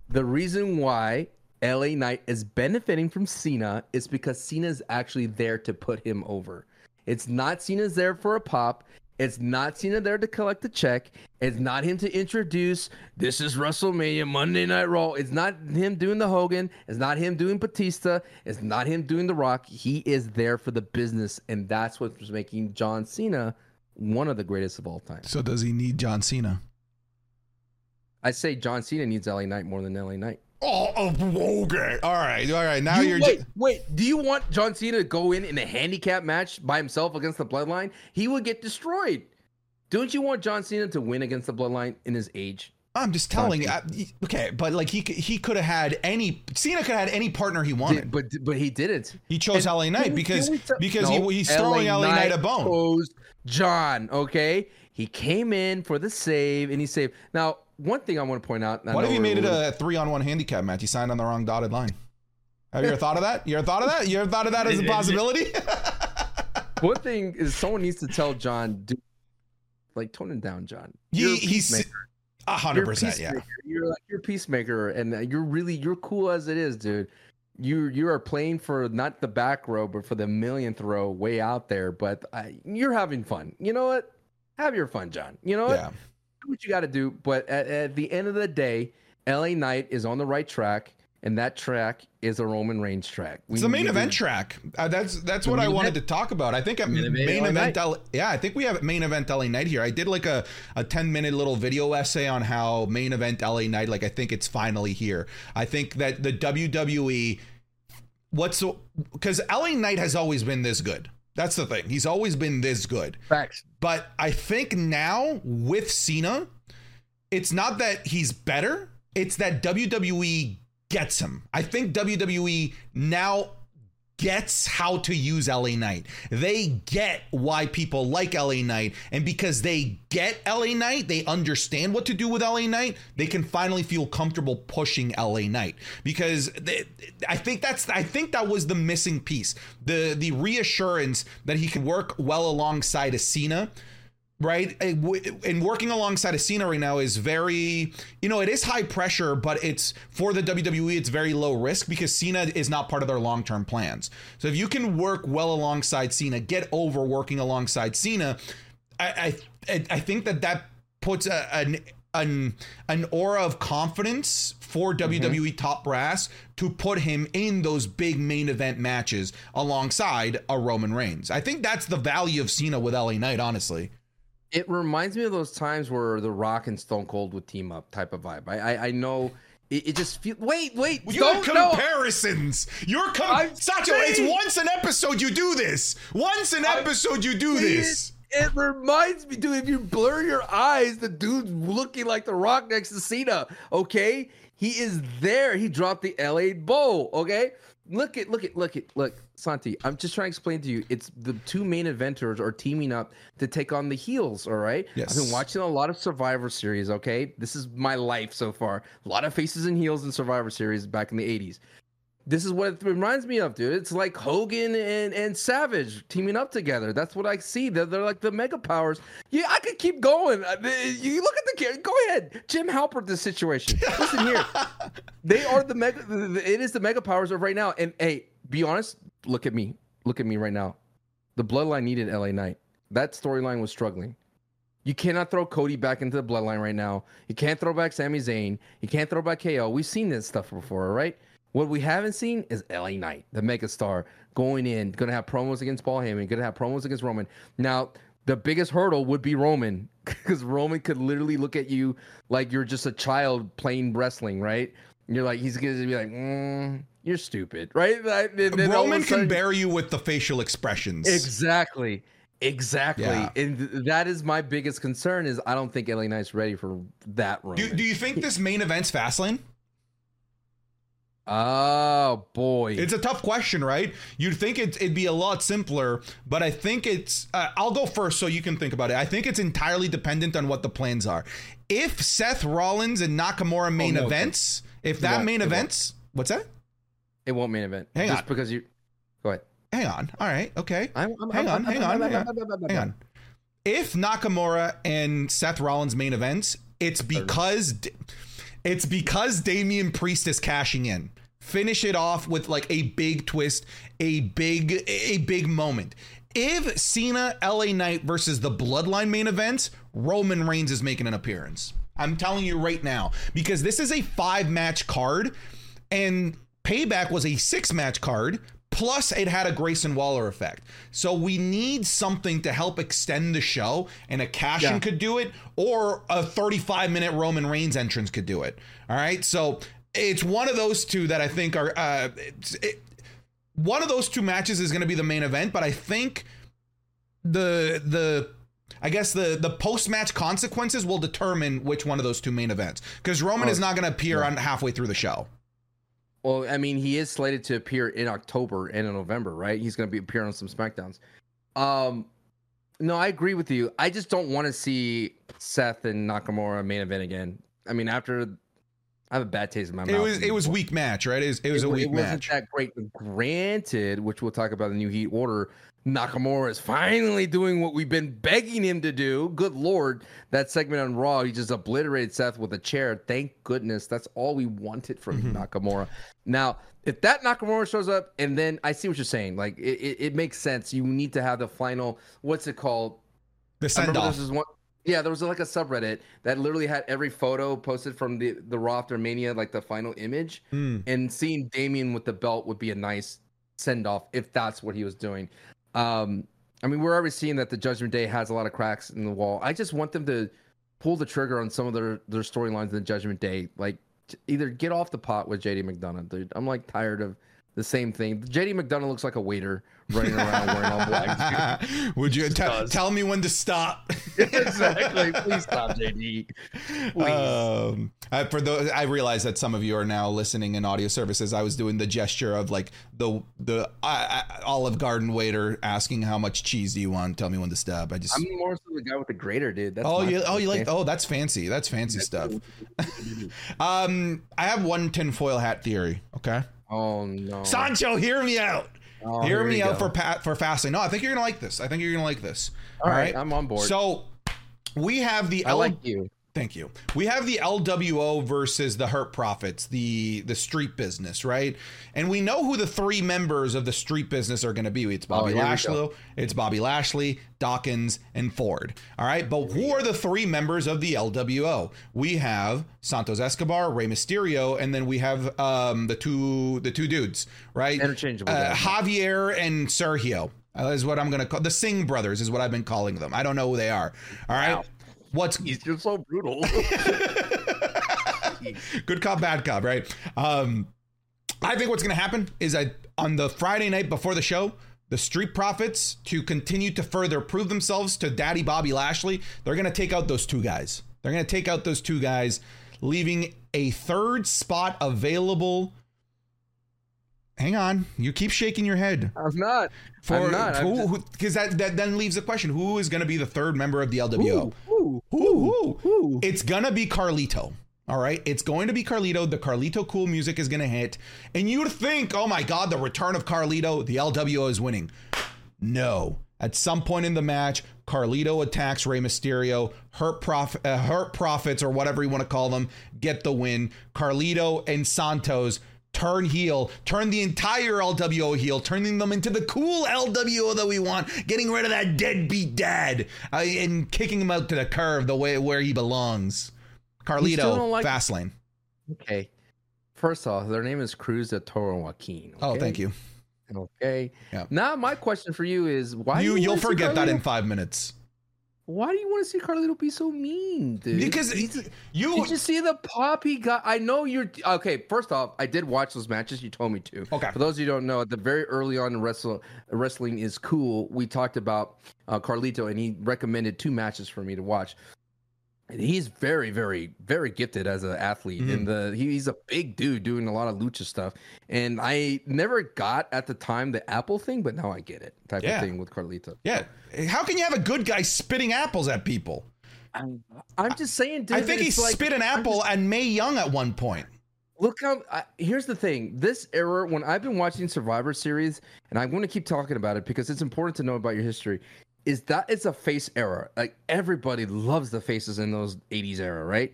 the reason why LA Knight is benefiting from Cena is because Cena's actually there to put him over. It's not Cena's there for a pop. It's not Cena there to collect the check. It's not him to introduce this is WrestleMania Monday Night Raw. It's not him doing the Hogan. It's not him doing Batista. It's not him doing the Rock. He is there for the business, and that's what's making John Cena one of the greatest of all time. so does he need John Cena? I say John Cena needs LA Knight more than LA Knight. Oh, oh, okay. All right. All right. Now You- are wait, wait. Do you want John Cena to go in in a handicap match by himself against the Bloodline? He would get destroyed. Don't you want John Cena to win against the Bloodline in his age? I'm just telling you. Okay, but like he he could have had any Cena could have had any partner he wanted. Did- but but he didn't. he chose And LA Knight because tell- because No, he, he's throwing LA Knight, a bone. chose John. Okay, he came in for the save and he saved. Now, one thing I want to point out. I What if you made it a three on one handicap match? You signed on the wrong dotted line. Have you ever thought of that? You ever thought of that? You ever thought of that as a possibility? [laughs] One thing is someone needs to tell John, do, like tone it down, John. You're he, he's a hundred percent. Yeah. You're like you're a peacemaker, and uh, you're really you're cool as it is, dude. You you are playing for not the back row, but for the millionth row, way out there. But uh, you're having fun. You know what? Have your fun, John. You know what? Yeah. Do what you got to do. But at, at the end of the day, LA Knight is on the right track, and that track is a Roman Reigns track. We- It's the main we do- event track. Uh, that's that's The what I main wanted to talk about. I think at Main main, event LA yeah, I think we have main event LA Knight here. I did like a a ten minute little video essay on how main event LA Knight. Like I think it's finally here. I think that the WWE, what's because LA Knight has always been this good. That's the thing. He's always been this good. Facts. But I think now with Cena, it's not that he's better, it's that WWE gets him. I think WWE now gets how to use LA Knight. They get why people like LA Knight. And because they get LA Knight, they understand what to do with LA Knight, they can finally feel comfortable pushing LA Knight. Because they, I think that's I think that was the missing piece. The the reassurance that he could work well alongside a Cena right? And working alongside Cena right now is very, you know, it is high pressure, but it's for the WWE, it's very low risk because Cena is not part of their long term plans. So if you can work well alongside Cena, get over working alongside Cena, I I, I think that that puts a, an an an aura of confidence for WWE mm-hmm. top brass to put him in those big main event matches alongside a Roman Reigns. I think that's the value of Cena with LA Knight, honestly. It reminds me of those times where The Rock and Stone Cold would team up, type of vibe. I I, I know. It, it just feels. Wait, wait. Your comparisons. Your com- Sancho. It's once an episode you do this. Once an episode you do this. It reminds me, dude. If you blur your eyes, the dude's looking like The Rock next to Cena. Okay, he is there. He dropped the LA bow. Okay, look at look at look at look santi i'm just trying to explain to you it's the two main eventers are teaming up to take on the heels all right? Yes. i've been watching a lot of survivor series okay? This is my life so far. A lot of faces and heels in survivor series back in the 80s this is what it reminds me of, dude. It's like Hogan and, and Savage teaming up together. That's what I see. They're, they're like the mega powers. Yeah, I could keep going. Uh, you look at the go ahead. Jim Halpert, this situation. Listen here, [laughs] they are the mega. It is the mega powers of right now. And hey, be honest. Look at me. Look at me right now. The Bloodline needed LA Knight. That storyline was struggling. You cannot throw Cody back into the Bloodline right now. You can't throw back Sami Zayn. You can't throw back KO. We've seen this stuff before, right? What we haven't seen is LA Knight, the megastar, going in, going to have promos against Paul Heyman, going to have promos against Roman. Now, the biggest hurdle would be Roman, [laughs] because Roman could literally look at you like you're just a child playing wrestling, right? And you're like, he's going to be like, mm, you're stupid, [laughs] right? Roman sudden, can bury you with the facial expressions. Exactly. Exactly. Yeah. And that is my biggest concern is I don't think LA Knight's ready for that Roman. Do, do you think this main event's Fastlane? Oh boy, it's a tough question, right? You'd think it, would be a lot simpler, but I think it's. Uh, I'll go first so you can think about it. I think it's entirely dependent on what the plans are. If Seth Rollins and Nakamura main oh, no, events, if that main events, what's that? It won't main event. Hang just on, because you. Go ahead. Hang on. All right. Okay. I'm, I'm, hang, on, hang, on, hang on. Hang on. If Nakamura and Seth Rollins main events, it's because. It's because Damian Priest is cashing in. Finish it off with like a big twist, a big a big moment. If Cena LA Knight versus the Bloodline main event, Roman Reigns is making an appearance. I'm telling you right now because this is a 5 match card and Payback was a 6 match card Plus, it had a Grayson Waller effect. So we need something to help extend the show, and a cash in yeah. could do it, or a 35 minute Roman Reigns entrance could do it. All right. So it's one of those two that I think are. Uh, it, one of those two matches is going to be the main event, but I think the the I guess the the post match consequences will determine which one of those two main events because Roman oh, is not going to appear yeah. on halfway through the show. Well, I mean, he is slated to appear in October and in November, right? He's going to be appearing on some SmackDowns. Um, no, I agree with you. I just don't want to see Seth and Nakamura main event again. I mean, after I have a bad taste in my mouth. It was it was weak match, right? It was, it was it, a weak it match. Wasn't that great. Granted, which we'll talk about the new Heat order. Nakamura is finally doing what we've been begging him to do. Good lord, that segment on Raw, he just obliterated Seth with a chair. Thank goodness. That's all we wanted from mm-hmm. Nakamura. Now, if that Nakamura shows up, and then I see what you're saying. Like it, it, it makes sense. You need to have the final. What's it called? The send off. Yeah, there was like a subreddit that literally had every photo posted from the the Raw after Mania, like the final image, mm. and seeing Damian with the belt would be a nice send off if that's what he was doing. Um, I mean, we're already seeing that the Judgment Day has a lot of cracks in the wall. I just want them to pull the trigger on some of their their storylines in the Judgment Day. Like, either get off the pot with JD McDonagh, dude. I'm like tired of the same thing. JD McDonagh looks like a waiter running around wearing all black. [laughs] Would you te- tell me when to stop? [laughs] [laughs] exactly. Please stop, JD. Please. Um, I, for those, I realize that some of you are now listening in audio services. I was doing the gesture of like the the uh, Olive Garden waiter asking how much cheese do you want? Tell me when to stop. I just I'm more so the guy with the grater, dude. That's oh you oh you like oh that's fancy that's fancy stuff. um, I have one tinfoil hat theory. Okay, Oh no. Sancho, hear me out. Oh, hear me out go. for pat for fasting. No, I think you're gonna like this. I think you're gonna like this. All right, I'm on board. So we have the I L- like you. Thank you. We have the LWO versus the Hurt Profits, the the street business, right? And we know who the three members of the street business are going to be. It's Bobby Oh, Lashley, it's Bobby Lashley, Dawkins, and Ford. All right, but who are the three members of the LWO? We have Santos Escobar, Rey Mysterio, and then we have um, the two the two dudes, right? Interchangeable Uh. Javier and Sergio uh, is what I'm going to call the Singh brothers is what I've been calling them. I don't know who they are. All right. Wow. What's He's just so brutal. [laughs] good cop, bad cop, right? Um, I think what's going to happen is that on the Friday night before the show, the Street Profits, to continue to further prove themselves to Daddy Bobby Lashley, they're going to take out those two guys. They're going to take out those two guys, leaving a third spot available. Hang on, you keep shaking your head. I'm not. For I'm not. I'm who? just- Because that, that then leaves the question: Who is going to be the third member of the LWO? Ooh, ooh? Who? ooh. It's gonna be Carlito. All right, it's going to be Carlito. The Carlito cool music is gonna hit, and you'd think, oh my God, the return of Carlito, the LWO is winning. No, at some point in the match, Carlito attacks Rey Mysterio. Hurt Prof, uh, Hurt Profits, or whatever you want to call them, get the win. Carlito and Santos turn heel, turn the entire LWO heel, turning them into the cool LWO that we want, getting rid of that deadbeat dad uh, and kicking him out to the curve the way where he belongs. Carlito, like- Fastlane. Okay. First off, their name is Cruz de Toro Joaquin. Oh, thank you. Okay. Yeah. Now my question for you is why you, you you'll forget that in five minutes Why do you want to see Carlito be so mean, dude? because He's- you. Did you see the pop he got? I know you're okay. First off, I did watch those matches. You told me to. Okay. For those of you who don't know, at the very early on in wrestle, wrestling is cool. We talked about uh, Carlito, and he recommended two matches for me to watch. And he's very, very, very gifted as an athlete, Mhm. and the he, he's a big dude doing a lot of lucha stuff. And I never got at the time the Apple thing, but now I get it type Yeah. of thing with Carlito. yeah. How can you have a good guy spitting apples at people? I'm, I'm just saying, dude. I think he like- spit an I'm apple at Mae Young at one point. Look how. I, here's the thing. This era, when I've been watching Survivor Series, and I'm going to keep talking about it because it's important to know about your history, is that it's a face era. Like everybody loves the faces in those '80s era, right?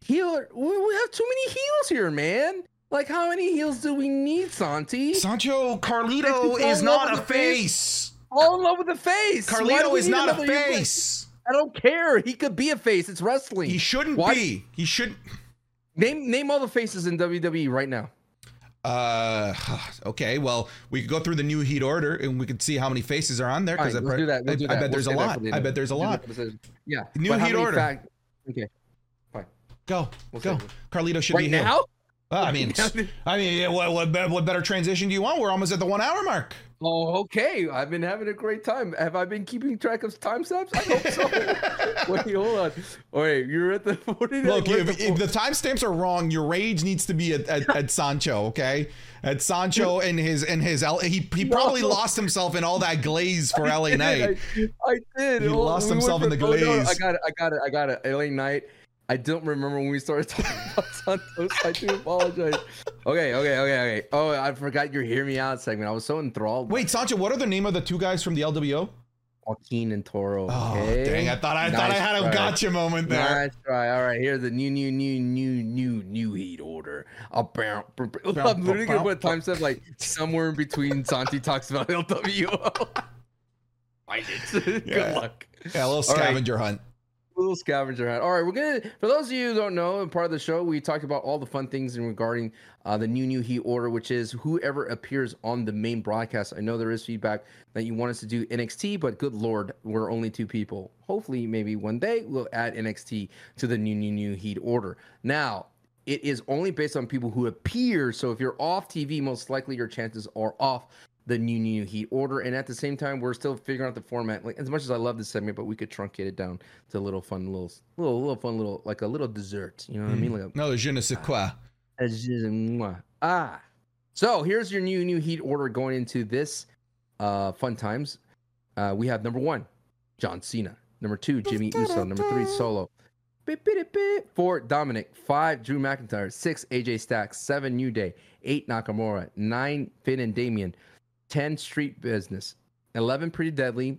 Heel. We we have too many heels here, man. Like how many heels do we need, Santi? Sancho Carlito is fall in love not a face. face. Fall in love with the face. Carlito is not a face. I don't care. He could be a face. It's wrestling. He shouldn't Why- be. He shouldn't. Name name all the faces in WWE right now. Uh, [sighs] okay. Well, we could go through the new heat order and we could see how many faces are on there Fine, because I, let's do that. We'll do I that. bet We'll there's a lot. I bet there's a We'll lot. that for the decision. Yeah. New but heat order. fact- okay. Fine go, We'll go. save. Carlito should Right be here. now? Well, I mean, [laughs] I mean, yeah, what, what, what better transition do you want? We're almost at the one hour mark. Oh, okay. I've been having a great time. Have I been keeping track of timestamps? I hope so. [laughs] Wait, hold on. Wait, you're at the [laughs] 49. Look, if, the if the timestamps are wrong, your rage needs to be at, at, at Sancho, okay? At Sancho [laughs] and his and his L. He he probably No. lost himself in all that glaze for LA Knight. I, I did. He Hold- lost we himself in the oh, glaze. I got it. I got it. I got it. LA Knight. I don't remember when we started talking [laughs] about Santos. I do apologize. Okay, okay, okay, okay. Oh, I forgot your hear me out segment. I was so enthralled. Wait, Sancho, what are the name of the two guys from the LWO? Joaquin and Toro. Oh, dang! I thought I thought I Nice had a try. gotcha moment there. Nice try. All right, here's the new, new, new, new, new, new heat order. I'll. I'm literally gonna put a time step like somewhere in between. Santi talks about LWO. Find it. Good Yeah. luck. Yeah, a little All right. scavenger hunt. Little scavenger hunt. All right, we're gonna. For those of you who don't know, part of the show, we talked about all the fun things in regarding uh, the new new heat order, which is whoever appears on the main broadcast. I know there is feedback that you want us to do NXT, but good lord, we're only two people. Hopefully, maybe one day we'll add NXT to the new new new heat order. Now, it is only based on people who appear. So if you're off TV, most likely your chances are off the new new heat order. And at the same time, we're still figuring out the format. Like as much as I love this segment, but we could truncate it down to a little fun, little, little, little fun, little like a little dessert. You know what I mean? Like a, No, je ne sais quoi. a zzz- mwah. ah. So here's your new new heat order going into this uh fun times. Uh, we have number one, John Cena. Number two, Jimmy Uso. Number three, Solo. Four, Dominic. Five, Drew McIntyre. Six, AJ Styles. Seven, New Day. Eight, Nakamura. Nine, Finn and Damian. Ten, Street Business. Eleven, Pretty Deadly.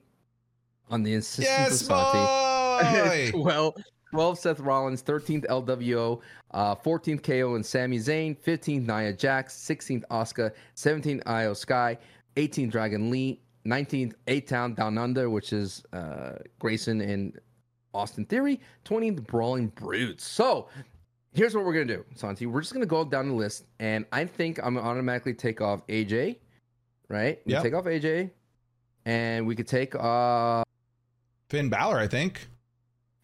On the insistence Yes, of Santi. boy. [laughs] 12, 12 Seth Rollins, 13th LWO, uh, 14th KO and Sami Zayn, 15th Nia Jax, 16th Asuka, 17th Iyo Sky, 18th Dragon Lee, 19th A Town Down Under, which is uh, Grayson and Austin Theory, 20th Brawling Brutes. So here's what we're gonna do, Santi. We're just gonna go down the list, and I think I'm gonna automatically take off AJ, right? We Yep. Take off AJ, and we could take uh Finn Balor, I think.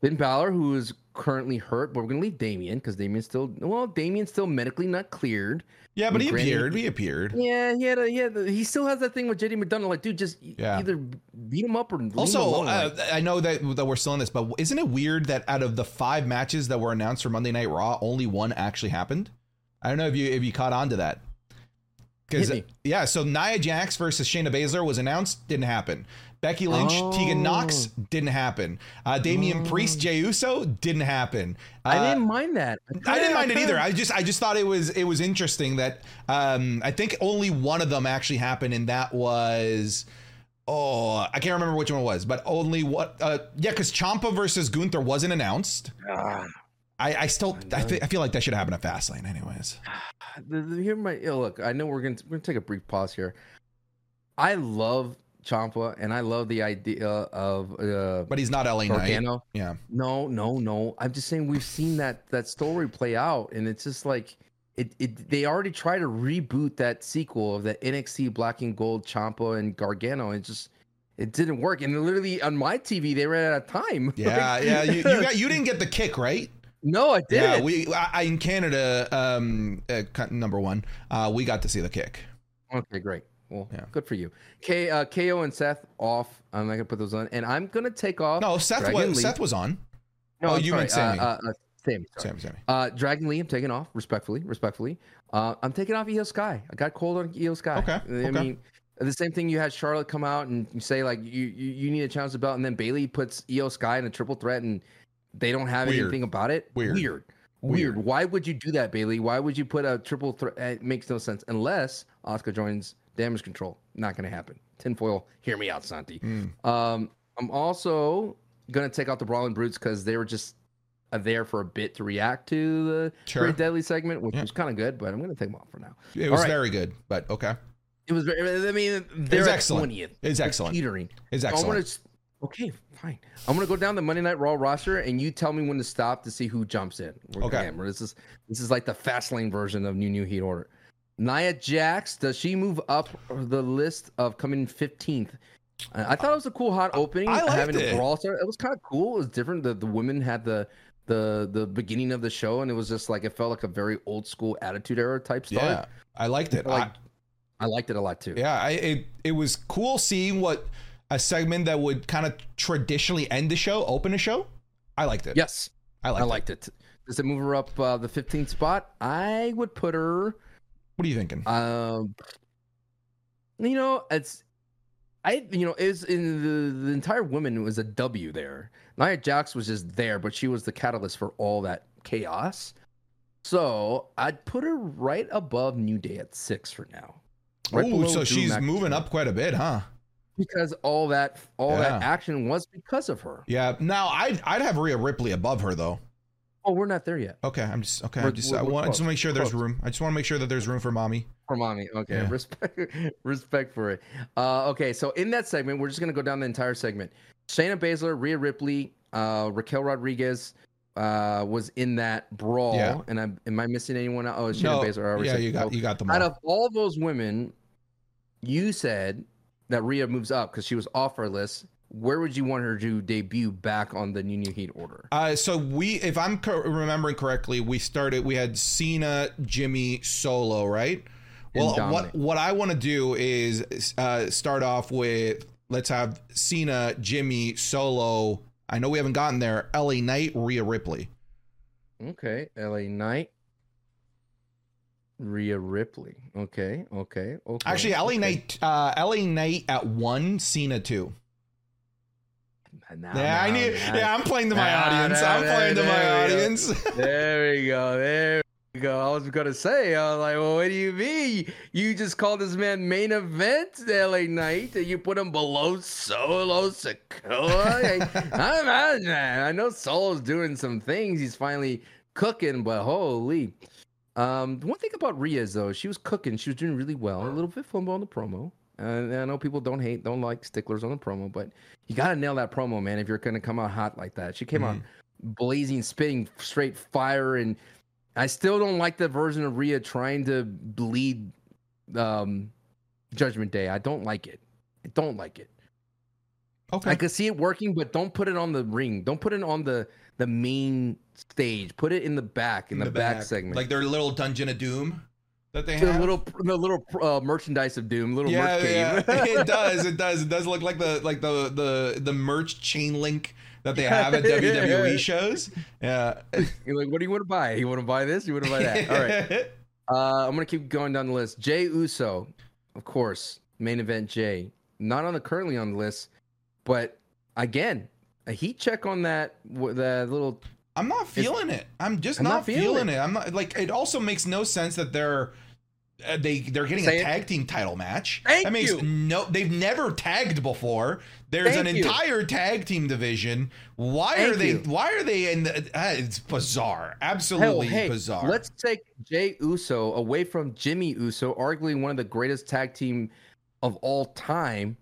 Finn Balor, who is currently hurt, but we're gonna leave Damian because Damian's still well, Damian's still medically not cleared. Yeah, but he Granted- appeared. He appeared. Yeah, he had a, had he still has that thing with JD McDonagh. Like, dude, just Yeah. either beat him up or Also, alone. uh, like- I know that that we're still in this, but isn't it weird that out of the five matches that were announced for Monday Night Raw, only one actually happened? I don't know if you if you caught on to that. Because yeah, so Nia Jax versus Shayna Baszler was announced, didn't happen. Becky Lynch, Tegan Nox, Oh. didn't happen. Uh, Damian Priest, Jey Uso, didn't happen. I Uh, didn't mind that. I didn't mind it either. I just I just thought it was it was interesting that um I think only one of them actually happened and that was oh I can't remember which one it was but only what uh yeah because Ciampa versus Gunther wasn't announced. Ah, I I still I, fe- I feel like that should happen at Fastlane anyways. [sighs] here my look. I know we're gonna we're gonna take a brief pause here. I love Ciampa and I love the idea of uh, But he's not LA Knight. Gargano. Yeah. No, no, no. I'm just saying we've seen that that story play out, and it's just like it. it they already tried to reboot that sequel of the NXT Black and Gold Ciampa and Gargano, and it just it didn't work. And literally on my TV, they ran out of time. [laughs] Yeah, Like- yeah. You, you got you [laughs] didn't get the kick right. No, I did. Yeah, we I, I- in Canada, um, uh, number one, uh, we got to see the kick. Okay, great. Well, Yeah. good for you. K, uh, KO and Seth off. I'm not gonna put those on, and I'm gonna take off. No, Seth Dragon was Lee. Seth was on. No, oh, I'm you sorry, meant Sami. Uh, uh, uh, Sami. Sorry. Sami, Sami. Uh, Dragon Lee, I'm taking off respectfully. Respectfully, uh, I'm taking off Iyo Sky. I got cold on Iyo Sky. Okay, I okay. mean, the same thing. You had Charlotte come out and you say like you you, you need a challenge the belt, and then Bayley puts Iyo Sky in a triple threat, and they don't have Weird. anything about it. Weird. Weird. Weird. Weird. Why would you do that, Bayley? Why would you put a triple threat? It makes no sense unless Asuka joins Damage Control. Not going to happen. Tinfoil, hear me out, Santi. Mm. Um, I'm also going to take out the Brawling Brutes because they were just uh, there for a bit to react to the Sure. Great Deadly segment, which Yeah. was kind of good, but I'm going to take them off for now. It was right. very good, but okay. It was very, I mean, they're at excellent. 20th. It's excellent. Teetering. It's I excellent. want to. Okay, fine. I'm gonna go down the Monday Night Raw roster, and you tell me when to stop to see who jumps in. We're- Okay. again, This is this is like the fast lane version of New New Heat Order. Nia Jax, does she move up the list of coming 15th? Uh, I thought it was a cool hot opening. I liked having it. a brawl start. It was kind of cool. It was different. The the women had the the the beginning of the show, and it was just like it felt like a very old school Attitude Era type start. Yeah, I liked it. Like, I, I liked it a lot too. yeah, I, it it was cool seeing what a segment that would kind of traditionally end the show, open a show. I liked it. Yes. I liked I it. liked it. Does it move her up uh, the 15th spot? I would put her. What are you thinking? Um, you know, it's I. You know, is in the the entire women was a W there. Nia Jax was just there, but she was the catalyst for all that chaos. So I'd put her right above New Day at six for now. Right Ooh, so Drew she's McIntyre. moving up quite a bit, huh? Because all that all that action was because of her. Yeah. Now I'd I'd have Rhea Ripley above her though. Oh, we're not there yet. Okay, I'm just okay. I We're- just we're- I want I just want to make sure there's room. I just want to make sure that there's room for mommy. For mommy. Okay. Yeah. Respect [laughs] respect for it. Uh, okay, so in that segment, we're just gonna go down the entire segment. Shayna Baszler, Rhea Ripley, uh, Raquel Rodriguez uh, was in that brawl. Yeah. And I'm I missing anyone? else? Oh, Shayna No, Baszler. I already yeah, you got you got them Out all. of all those women, you said that Rhea moves up because she was off our list. where would you want her to debut back on the New New Heat order? Uh, so we, if I'm co- remembering correctly, we started. We had Cena, Jimmy, Solo, right? Well, what what I want to do is uh, start off with let's have Cena, Jimmy, Solo. I know we haven't gotten there. LA Knight, Rhea Ripley. Okay, LA Knight, Rhea Ripley. Okay, okay, okay. Actually, LA okay. Knight, uh, LA Knight at one, Cena two. Nah, yeah, I need. nah. Yeah, I'm playing to my audience. I'm playing to my audience. [laughs] there we go. There we go. I was gonna say, I was like, well, what do you mean? You just called this man main event LA Knight and you put him below Solo Sikoa? [laughs] I'm I, I know Solo's doing some things. He's finally cooking, but holy. Um, one thing about Rhea is though, she was cooking. She was doing really well. A little bit fumble on the promo. And I know people don't hate, don't like sticklers on the promo, but you gotta nail that promo, man. If you're gonna come out hot like that, she came out blazing, spitting straight fire, and I still don't like the version of Rhea trying to bleed um, Judgment Day. I don't like it. I don't like it. okay. I could see it working, but don't put it on the ring. Don't put it on the the main stage. Put it in the back, in, the, back, segment. like their little Dungeon of Doom that they the have. little the little uh, merchandise of Doom, little yeah, merch yeah. [laughs] it does. It does. It does look like the like the the the merch chain link that they have at [laughs] WWE shows. Yeah. [laughs] You're like, what do you want to buy? You want to buy this? You want to buy that? All right. Uh, I'm gonna keep going down the list. Jey Uso, of course, main event Jey. Not on the currently on the list, but again, a heat check on that. The little I'm not feeling it. I'm just I'm not, not feeling, feeling it. I'm not like. It also makes no sense that they're. Uh, they they're getting Say a it. tag team title match. Thank that makes you. no. They've never tagged before. There's Thank an you. entire tag team division. Why are they? you. Why are they in? The, uh, it's bizarre. Absolutely Hell, hey, bizarre. let's take Jey Uso away from Jimmy Uso, arguably one of the greatest tag team of all time,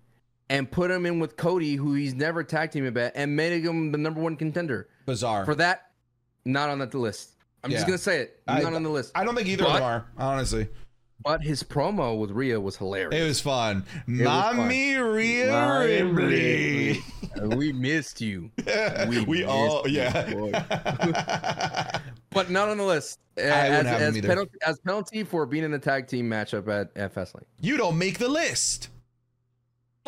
and put him in with Cody, who he's never tag team about, and made him the number one contender. bizarre. For that, not on that list. I'm just gonna say it. I- Not on the list. I don't think either of them are honestly. But his promo with Rhea was hilarious. It was fun. was fun. Mommy Rhea Ripley. we missed you, [laughs] we, We all missed you, yeah. [laughs] but not on the list. I as, as penalty as penalty for being in the tag team matchup at, at Fastlane. you don't make the list.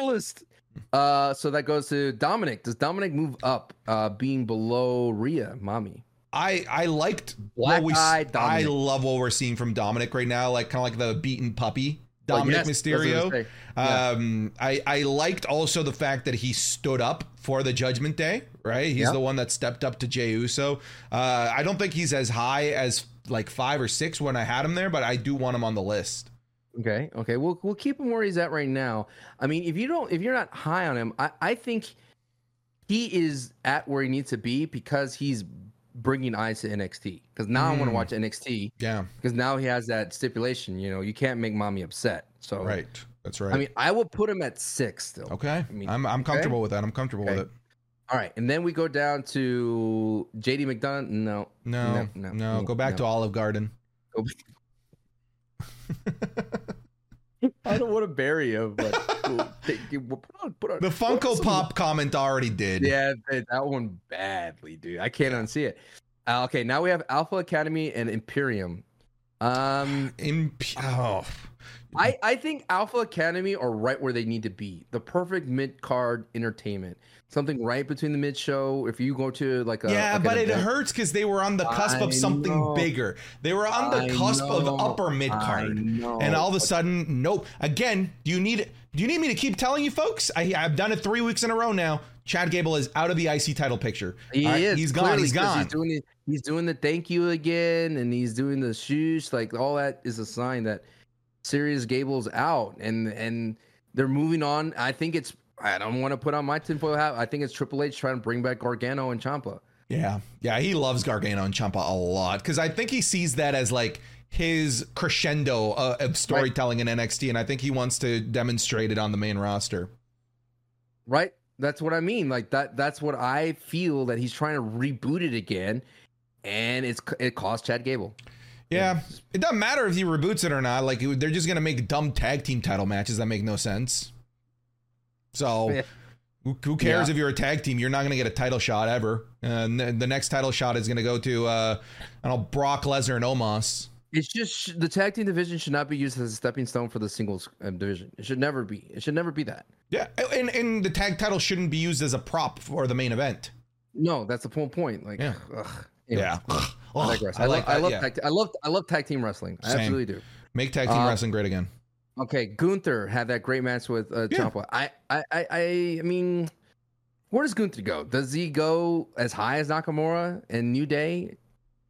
List. Uh, so that goes to Dominic. Does Dominic move up, uh, being below Rhea, mommy? I I liked Black what we. Eye I love what we're seeing from Dominic right now. Like kind of like the beaten puppy. Dominic Oh, yes, I Mysterio. gonna. Yeah. Um, I I liked also the fact that he stood up for the Judgment Day. Right, he's Yeah. the one that stepped up to Jey Uso. Uh, I don't think he's as high as like five or six when I had him there, but I do want him on the list. Okay, okay. We'll we'll keep him where he's at right now. I mean, if you don't, if you're not high on him, I I think he is at where he needs to be because he's bringing eyes to NXT. Because now I want to Mm. watch NXT Yeah, because now he has that stipulation. You know, you can't make mommy upset. So right. That's right. I mean, I will put him at six still. okay, I mean, I'm I'm comfortable with that. I'm comfortable Okay. with it. All right, and then we go down to JD McDonagh. No, No, No, no, no, go back no. to Olive Garden. Go [laughs] I don't want to bury him, but put on, put on, The Funko Pop comment already did. Yeah, that that one badly, dude. I can't unsee it. Uh, okay, now we have Alpha Academy and Imperium. Um, Imp- oh. I I think Alpha Academy are right where they need to be. The perfect mid card entertainment, something right between the mid show. If you go to like a yeah, like but it event- hurts because they were on the cusp I of something know. bigger. They were on the I cusp of upper mid card. and all of a sudden, nope. Again, do you need do you need me to keep telling you, folks? I, I've done it three weeks in a row now. Chad Gable is out of the IC title picture. He right, is. He's gone. He's gone. He's doing the, he's doing the thank you again, and he's doing the shoosh. Like all that is a sign that Sirius Gable's out, and and they're moving on. I think it's. I don't want to put on my tinfoil hat. I think it's Triple H trying to bring back Gargano and Ciampa. Yeah, yeah, he loves Gargano and Ciampa a lot because I think he sees that as like his crescendo uh, of storytelling in NXT, and I think he wants to demonstrate it on the main roster. Right. That's what I mean. Like that. That's what I feel that he's trying to reboot it again, and it's it cost Chad Gable. Yeah, it doesn't matter if he reboots it or not. Like they're just gonna make dumb tag team title matches that make no sense. So, [laughs] Yeah. Who, who cares Yeah. if you're a tag team? You're not going to get a title shot ever. And the next title shot is going to go to uh, I don't know Brock Lesnar and Omos. It's just the tag team division should not be used as a stepping stone for the singles um, division. It should never be. It should never be that. Yeah, and and the tag title shouldn't be used as a prop for the main event. No, that's the whole point. Like, Yeah. ugh. Anyways, Yeah, I digress. I, I love, I love, yeah. tag, I love, I love tag team wrestling. I Same. absolutely do. Make tag team Uh, wrestling great again. Okay, Gunther had that great match with uh, Yeah. Ciampa. I, I, I, I, I mean, where does Gunther go? Does he go as high as Nakamura and New Day,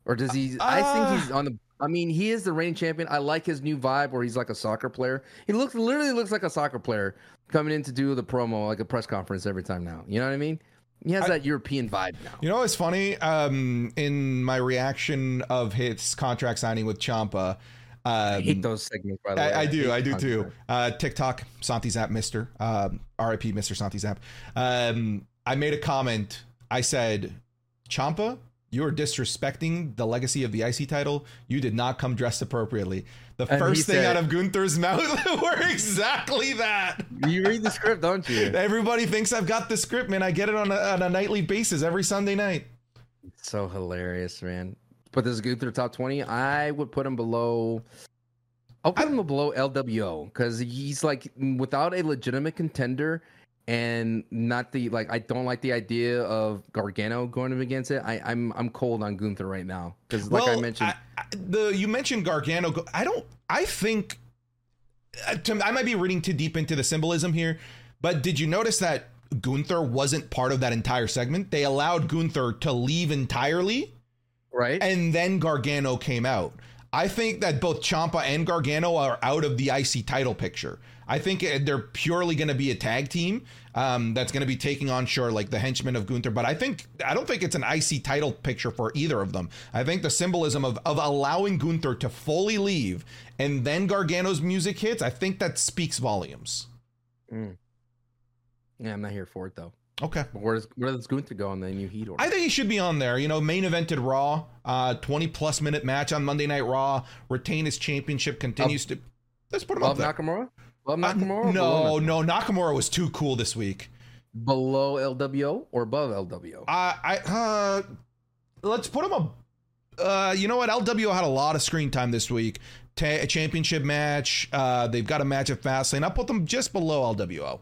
or does he? I Uh, think he's on the. I mean, he is the reigning champion. I like his new vibe where he's like a soccer player. He looks literally looks like a soccer player coming in to do the promo like a press conference every time now. You know what I mean? He has I- that European vibe now. You know what's funny? Um, in my reaction of his contract signing with Ciampa, I hate um, those segments. By the way, I, I do, I do too. Uh, TikTok, Santi Zap, Mister, um, RIP, Mister Santi Zap. Um, I made a comment. I said, Ciampa, you are disrespecting the legacy of the IC title. You did not come dressed appropriately. The And first thing said- out of Gunther's mouth [laughs] were exactly that. You read the script, don't you? [laughs] Everybody thinks I've got the script, man. I get it on a, on a nightly basis every Sunday night. So hilarious, man. Put this Gunther top 20. I would put him below. I'll put him below LWO because he's like without a legitimate contender and not the like. I don't like the idea of Gargano going up against it. I, I'm I'm cold on Gunther right now because like I mentioned, I, the you mentioned Gargano. I don't. I think uh, to- I might be reading too deep into the symbolism here, but did you notice that Gunther wasn't part of that entire segment? They allowed Gunther to leave entirely, right? and then Gargano came out. I think that both Ciampa and Gargano are out of the IC title picture. I think uh, they're purely going to be a tag team um, that's going to be taking on, sure, like the henchmen of Gunther. But I think I don't think it's an IC title picture for either of them. I think the symbolism of of allowing Gunther to fully leave and then Gargano's music hits. I think that speaks volumes. Mm. Yeah, I'm not here for it though. Okay. But where does where does Gunther go on the new Heat order? I think he should be on there. You know, main evented Raw, uh, 20 plus minute match on Monday Night Raw, retain his championship, continues to. Let's put him up there. Nakamura? Above Uh, Nakamura? below no, no, Nakamura was too cool this week. Below LWO or above LWO? I, I, uh, let's put him up. Uh, you know what? LWO had a lot of screen time this week. Ta- a championship match. Uh, they've got a match at Fastlane. I'll put them just below LWO.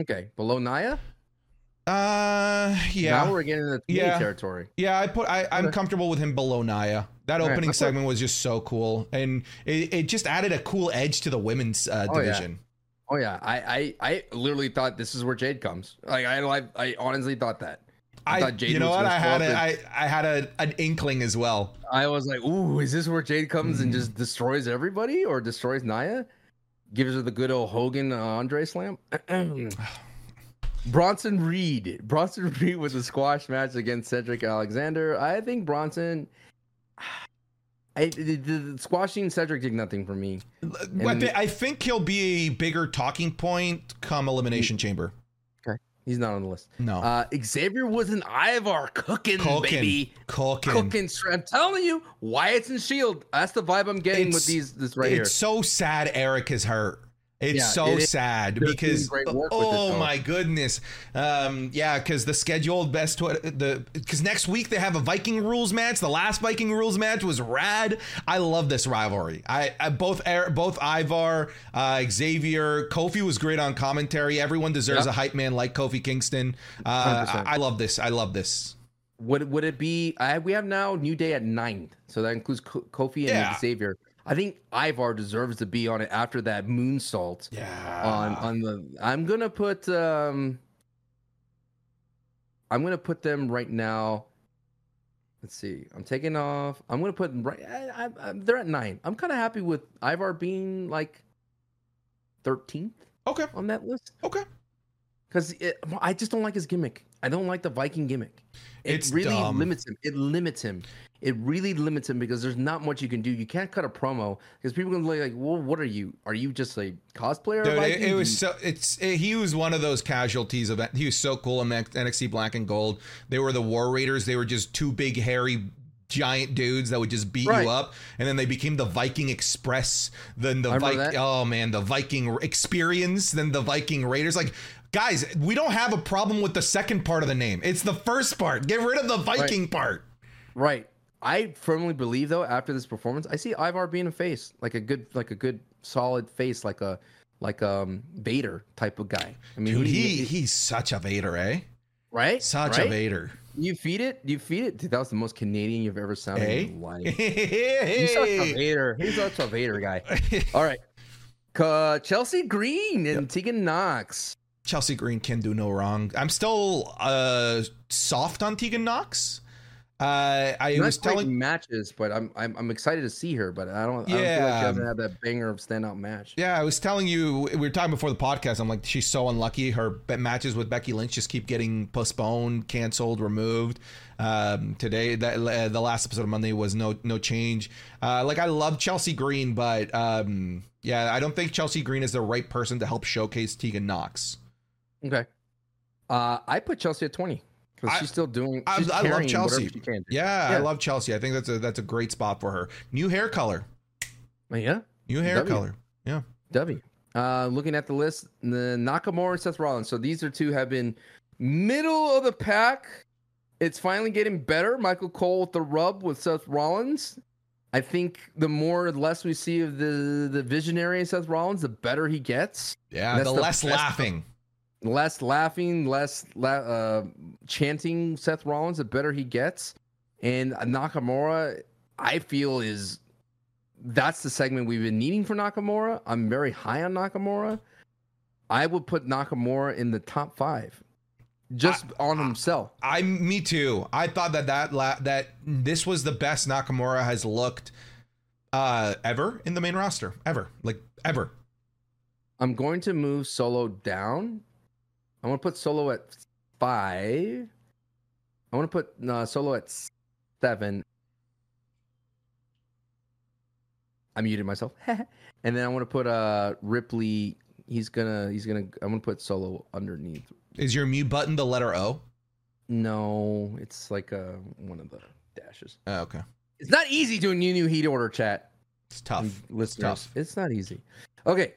Okay, below Nia. Uh, yeah. Now we're getting into Yeah. yeah. territory. Yeah, I put I, I'm comfortable with him below Nia. That All right, opening put- segment was just so cool, and it, it just added a cool edge to the women's uh, Oh, yeah. division. Oh yeah, I, I I literally thought this is where Jade comes. Like I I, I honestly thought that. I I, thought Jade you know was what? I had a, and- I, I had a, an inkling as well. I was like, ooh, is this where Jade comes and Mm. just destroys everybody or destroys Nia? Gives her the good old Hogan uh, Andre slam. [clears throat] [sighs] [clears throat] Bronson Reed. [laughs] Bronson Reed with a squash match against Cedric Alexander. I think Bronson. [sighs] I, the, the, squashing Cedric did nothing for me. I, And- I think he'll be a bigger talking point come Elimination Chamber. Okay. He's not on the list. No, Uh, Xavier was an Ivar cooking, Culkin, baby. Culkin. Cooking. I'm telling you, Wyatt's and Shield. That's the vibe I'm getting It's- with these. This right here. it's so sad Eric is hurt. It's Yeah, so it sad They're because it, oh my goodness, um, yeah, because the scheduled best tw- the because next week they have a Viking rules match. The last Viking rules match was rad. I love this rivalry. I, I both both Ivar, uh, Xavier, Kofi was great on commentary. Everyone deserves Yeah. a hype man like Kofi Kingston. Uh, I, I love this. I love this. Would would it be? I we have now New Day at nine, so that includes Ko- Kofi and Yeah. Xavier. I think Ivar deserves to be on it after that moonsault Yeah. on on the. I'm gonna put. um I'm gonna put them right now. Let's see. I'm taking off. I'm gonna put right. I, I, I, they're at nine. I'm kind of happy with Ivar being like 13th okay. on that list Okay. because I just don't like his gimmick. I don't like the Viking gimmick. It It's really dumb. limits him. It limits him. It really limits him because there's not much you can do. You can't cut a promo because people can be like, "Well, what are you? Are you just a cosplayer?" Dude, it, it was so it's it, he was one of those casualties of he was so cool in NXT Black and Gold. They were the War Raiders. They were just two big hairy giant dudes that would just beat Right. you up and then they became the Viking Express then the Viking oh man the Viking experience then the Viking Raiders like Guys, we don't have a problem with the second part of the name. It's the first part. Get rid of the Viking right. part. Right. I firmly believe though, after this performance, I see Ivar being a face, like a good, like a good, solid face, like a, like um Vader type of guy. I mean, Dude, he, he he's such a Vader, eh? Right. Such right? a Vader. You feed it. You feed it. Dude, that was the most Canadian you've ever sounded hey? in life. He's such a [laughs] Vader. He's such a Vader guy. All right. Uh, Chelsea Green and yep. Tegan Nox. Chelsea Green can do no wrong. I'm still uh soft on Tegan Nox. Uh, I Not was telling matches, but I'm, I'm I'm excited to see her. But I don't. Yeah, I don't feel like she hasn't had that banger of standout match. Yeah, I was telling you we were talking before the podcast. I'm like, she's so unlucky. Her matches with Becky Lynch just keep getting postponed, canceled, removed. Um, today, that uh, the last episode of Monday was no no change. Uh, like I love Chelsea Green, but um, yeah, I don't think Chelsea Green is the right person to help showcase Tegan Nox. Okay. Uh, I put Chelsea at 20 because she's still doing. I, I love Chelsea. Yeah, yeah, I love Chelsea. I think that's a that's a great spot for her. New hair color. Uh, yeah. New hair w. color. Yeah. W. Uh, looking at the list, the Nakamura and Seth Rollins. So these are two have been middle of the pack. It's finally getting better. Michael Cole with the rub with Seth Rollins. I think the more or less we see of the the visionary Seth Rollins, the better he gets. Yeah, the, the, less laughing less laughing, less la- uh, chanting Seth Rollins, the better he gets. And Nakamura, I feel, is that's the segment we've been needing for Nakamura. I'm very high on Nakamura. I would put Nakamura in the top five, just I, on himself. I, I, me too. I thought that that la- that this was the best Nakamura has looked uh, ever in the main roster, ever, like ever. I'm going to move Solo down I want to put Solo at five. I want to put uh, Solo at seven. I muted myself. [laughs] and then I want to put uh Ripley. He's gonna. He's gonna. I'm gonna put Solo underneath. Is your mute button the letter O? No, it's like uh one of the dashes. Oh, okay. It's not easy doing new new heat order chat. It's tough. Listeners. It's tough. It's not easy. Okay,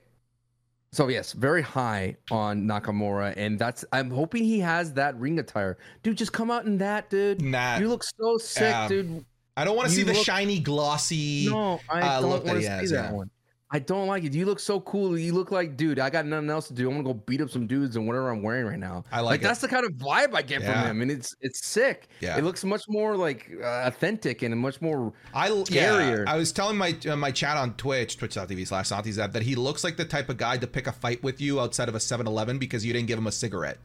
so yes, very high on Nakamura, and that's I'm hoping he has that ring attire. Dude, just come out in that, dude. Nah, you look so sick, dude. I don't want to see the shiny, glossy. No, I uh, don't want to see has, that yeah. one. I don't like it. You look so cool. You look like, dude, I got nothing else to do. I'm gonna go beat up some dudes and whatever I'm wearing right now. I like, like that's the kind of vibe I get yeah. from him, and it's it's sick. Yeah, it looks much more like uh, authentic and much more I scarier. Yeah, I was telling my uh, my chat on Twitch, twitch.tv slash SantiZap, that he looks like the type of guy to pick a fight with you outside of a 7-Eleven because you didn't give him a cigarette.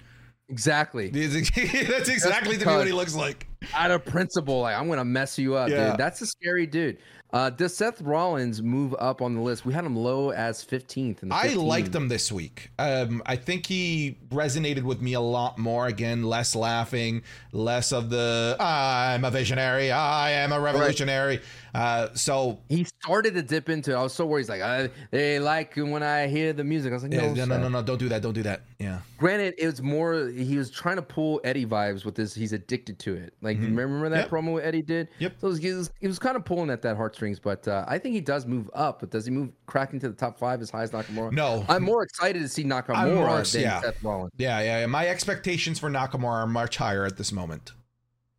Exactly. [laughs] That's exactly That's what he looks like. Out of principle, like I'm gonna mess you up, yeah. dude. That's a scary dude. Uh, does Seth Rollins move up on the list? We had him low as 15th. I liked him this week. Um, I think he resonated with me a lot more. Again, less laughing, less of the I'm a visionary, I am a revolutionary. Right. Uh, so he started to dip into. It. I was so worried. He's like, they like when I hear the music. I was like, no, yeah, no, no, no, don't do that, don't do that. Yeah. Granted, it was more. He was trying to pull Eddie vibes with this. He's addicted to it. Like, mm-hmm. remember that yep. promo Eddie did? Yep. So he was, he was kind of pulling at that but uh, I think he does move up. But does he move crack into the top five as high as Nakamura? No. I'm more excited to see Nakamura more, than yeah. Seth Rollins. Yeah, yeah, yeah. My expectations for Nakamura are much higher at this moment.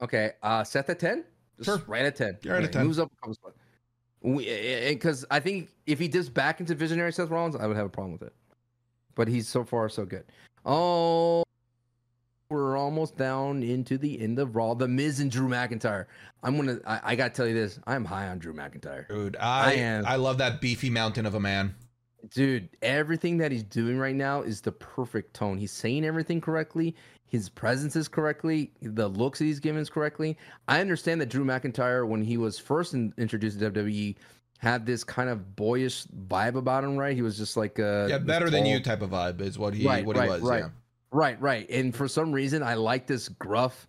Okay, uh, Seth at ten. Sure. Right at ten. You're okay. at ten. Moves up a couple spots because I think if he dips back into Visionary Seth Rollins, I would have a problem with it. But he's so far so good. Oh, we're almost down into the end of Raw. The Miz and Drew McIntyre. I'm gonna. I, I gotta tell you this. I'm high on Drew McIntyre. Dude, I, I am. I love that beefy mountain of a man. Dude, everything that he's doing right now is the perfect tone. He's saying everything correctly. His presence is correctly. The looks that he's given is correctly. I understand that Drew McIntyre, when he was first in, introduced to WWE, had this kind of boyish vibe about him, right? He was just like a yeah, better than you type of vibe is what he right, what right, he was. Right, yeah. Right, right. And for some reason, I like this gruff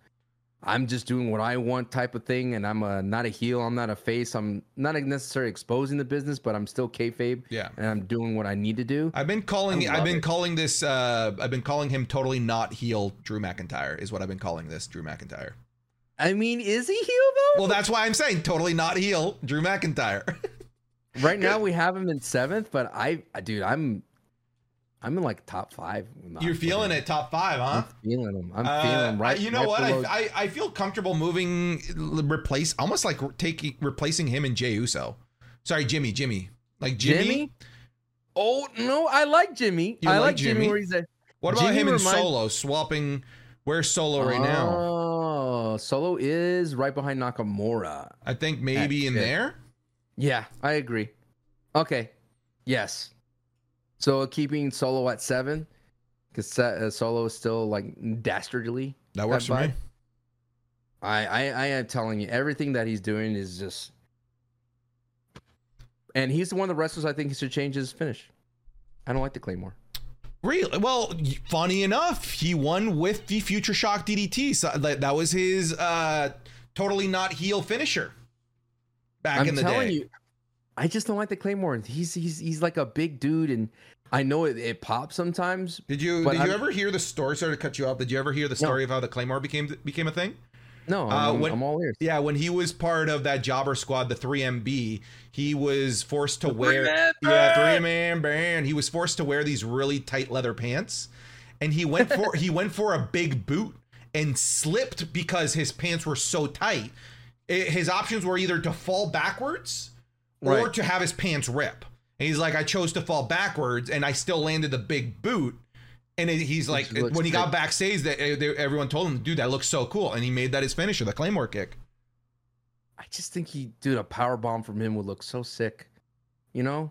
I'm just doing what I want type of thing, and I'm a, not a heel. I'm not a face. I'm not necessarily exposing the business, but I'm still kayfabe. Yeah, and I'm doing what I need to do. I've been calling. I've been it. calling this. Uh, I've been calling him totally not heel. Drew McIntyre is what I've been calling this. Drew McIntyre. I mean, is he heel though? Well, that's why I'm saying totally not heel. Drew McIntyre. [laughs] right now, we have him in seventh, but I, dude, I'm I'm in like top five. You're feeling it, top five, huh? I'm feeling them. I'm uh, feeling them right. You know right what? I, I, I feel comfortable moving, replace almost like taking replacing him and Jey Uso. Sorry, Jimmy. Jimmy. Like Jimmy. Jimmy? Oh no, I like Jimmy. You I like, Jimmy? Jimmy. Where he's at. What about Jimmy him and Solo swapping? Where's Solo right now? Oh, Solo is right behind Nakamura. I think maybe in there. Yeah, I agree. Okay. Yes. So keeping Solo at seven, because uh, Solo is still like dastardly. That works for me. I, I I am telling you, everything that he's doing is just, and he's the one of the wrestlers I think he should change his finish. I don't like the Claymore. Really? Well, funny enough, he won with the Future Shock DDT. So that was his uh, totally not heel finisher back I'm in the day. You, I just don't like the Claymore. He's he's he's like a big dude, and I know it, it pops sometimes. Did you did I'm, you ever hear the story? Sorry to cut you off. Did you ever hear the story no. of how the Claymore became became a thing? No, uh, I'm, when, I'm, all ears. Yeah, when he was part of that jobber squad, the 3MB, he was forced to the wear yeah three man band. He was forced to wear these really tight leather pants, and he went for [laughs] he went for a big boot and slipped because his pants were so tight. It, his options were either to fall backwards or to have his pants rip. And he's like, I chose to fall backwards, and I still landed the big boot. And it, he's like, when he got backstage, that eh, everyone told him, "Dude, that looks so cool," and he made that his finisher, the claymore kick. I just think he, dude, a power bomb from him would look so sick, you know,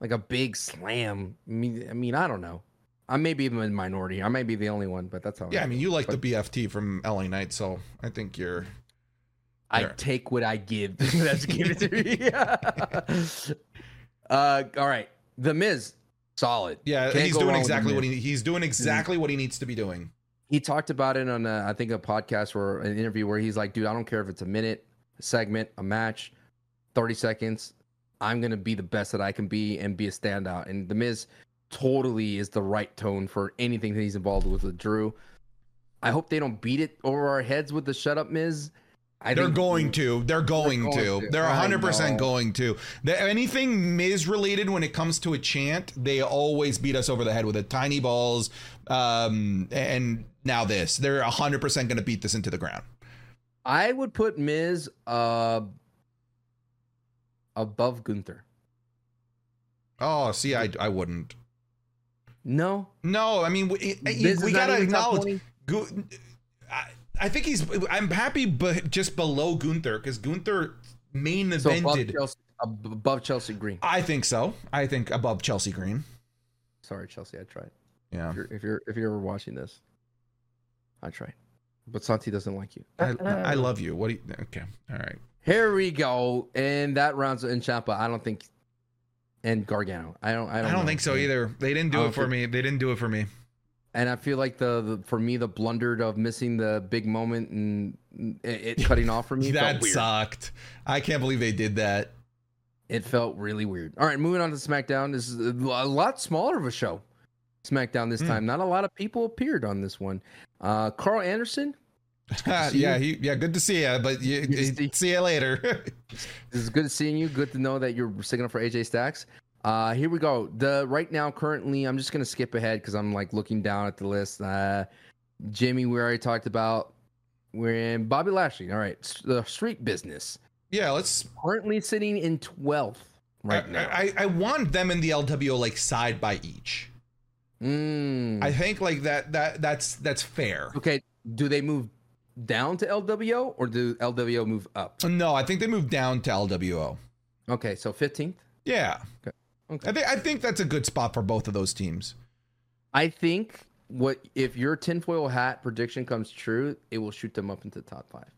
like a big slam. I mean, I mean, I don't know. I may be even a minority. I may be the only one, but that's how. Yeah, I mean, you like but, the BFT from LA Knight, so I think you're. I take what I give. [laughs] [laughs] That's give it to me. [laughs] uh, all right, The Miz solid. Yeah, Can't he's doing exactly what he he's doing exactly what he needs to be doing. He talked about it on a, I think a podcast or an interview where he's like, dude, I don't care if it's a minute, a segment, a match, 30 seconds. I'm gonna be the best that I can be and be a standout. And the Miz totally is the right tone for anything that he's involved with with Drew. I hope they don't beat it over our heads with the shut up Miz. I they're going to. They're going, they're going to. to. They're 100% going to. The, anything Miz related when it comes to a chant, they always beat us over the head with it. Tiny balls. Um, and now this. They're 100% going to beat this into the ground. I would put Miz uh, above Gunther. Oh, see, I, I wouldn't. No. No, I mean, we, we got to acknowledge. I think he's. I'm happy, but just below Gunther because Gunther main so evented above Chelsea, above Chelsea Green. I think so. I think above Chelsea Green. Sorry, Chelsea. I tried. Yeah. If you're if you're, if you're ever watching this, I tried. But Santi doesn't like you. I, I love you. What do you? Okay. All right. Here we go, and that rounds in Ciampa. I don't think, and Gargano. I don't. I don't. I don't think so either. They didn't do it for think, me. They didn't do it for me and I feel like the, the, for me the blunder of missing the big moment and it, it cutting off for me [laughs] that sucked. I can't believe they did that. It felt really weird. All right, moving on to SmackDown. This is a lot smaller of a show. SmackDown this mm. time. Not a lot of people appeared on this one. Uh, Karl Anderson. [laughs] yeah, he, yeah, good to see you. But you, see you later. [laughs] this is good seeing you. Good to know that you're sticking up for AJ Styles. Uh, here we go. The right now, currently, I'm just gonna skip ahead because I'm like looking down at the list. Uh, Jimmy, we already talked about. We're in Bobby Lashley. All right, the street business. Yeah, let's currently sitting in 12th right I, now. I, I want them in the LWO like side by each. Mm. I think like that that that's that's fair. Okay, do they move down to LWO or do LWO move up? No, I think they move down to LWO. Okay, so 15th. Yeah. Okay. Okay. I think I think that's a good spot for both of those teams. I think what if your tinfoil hat prediction comes true, it will shoot them up into the top five.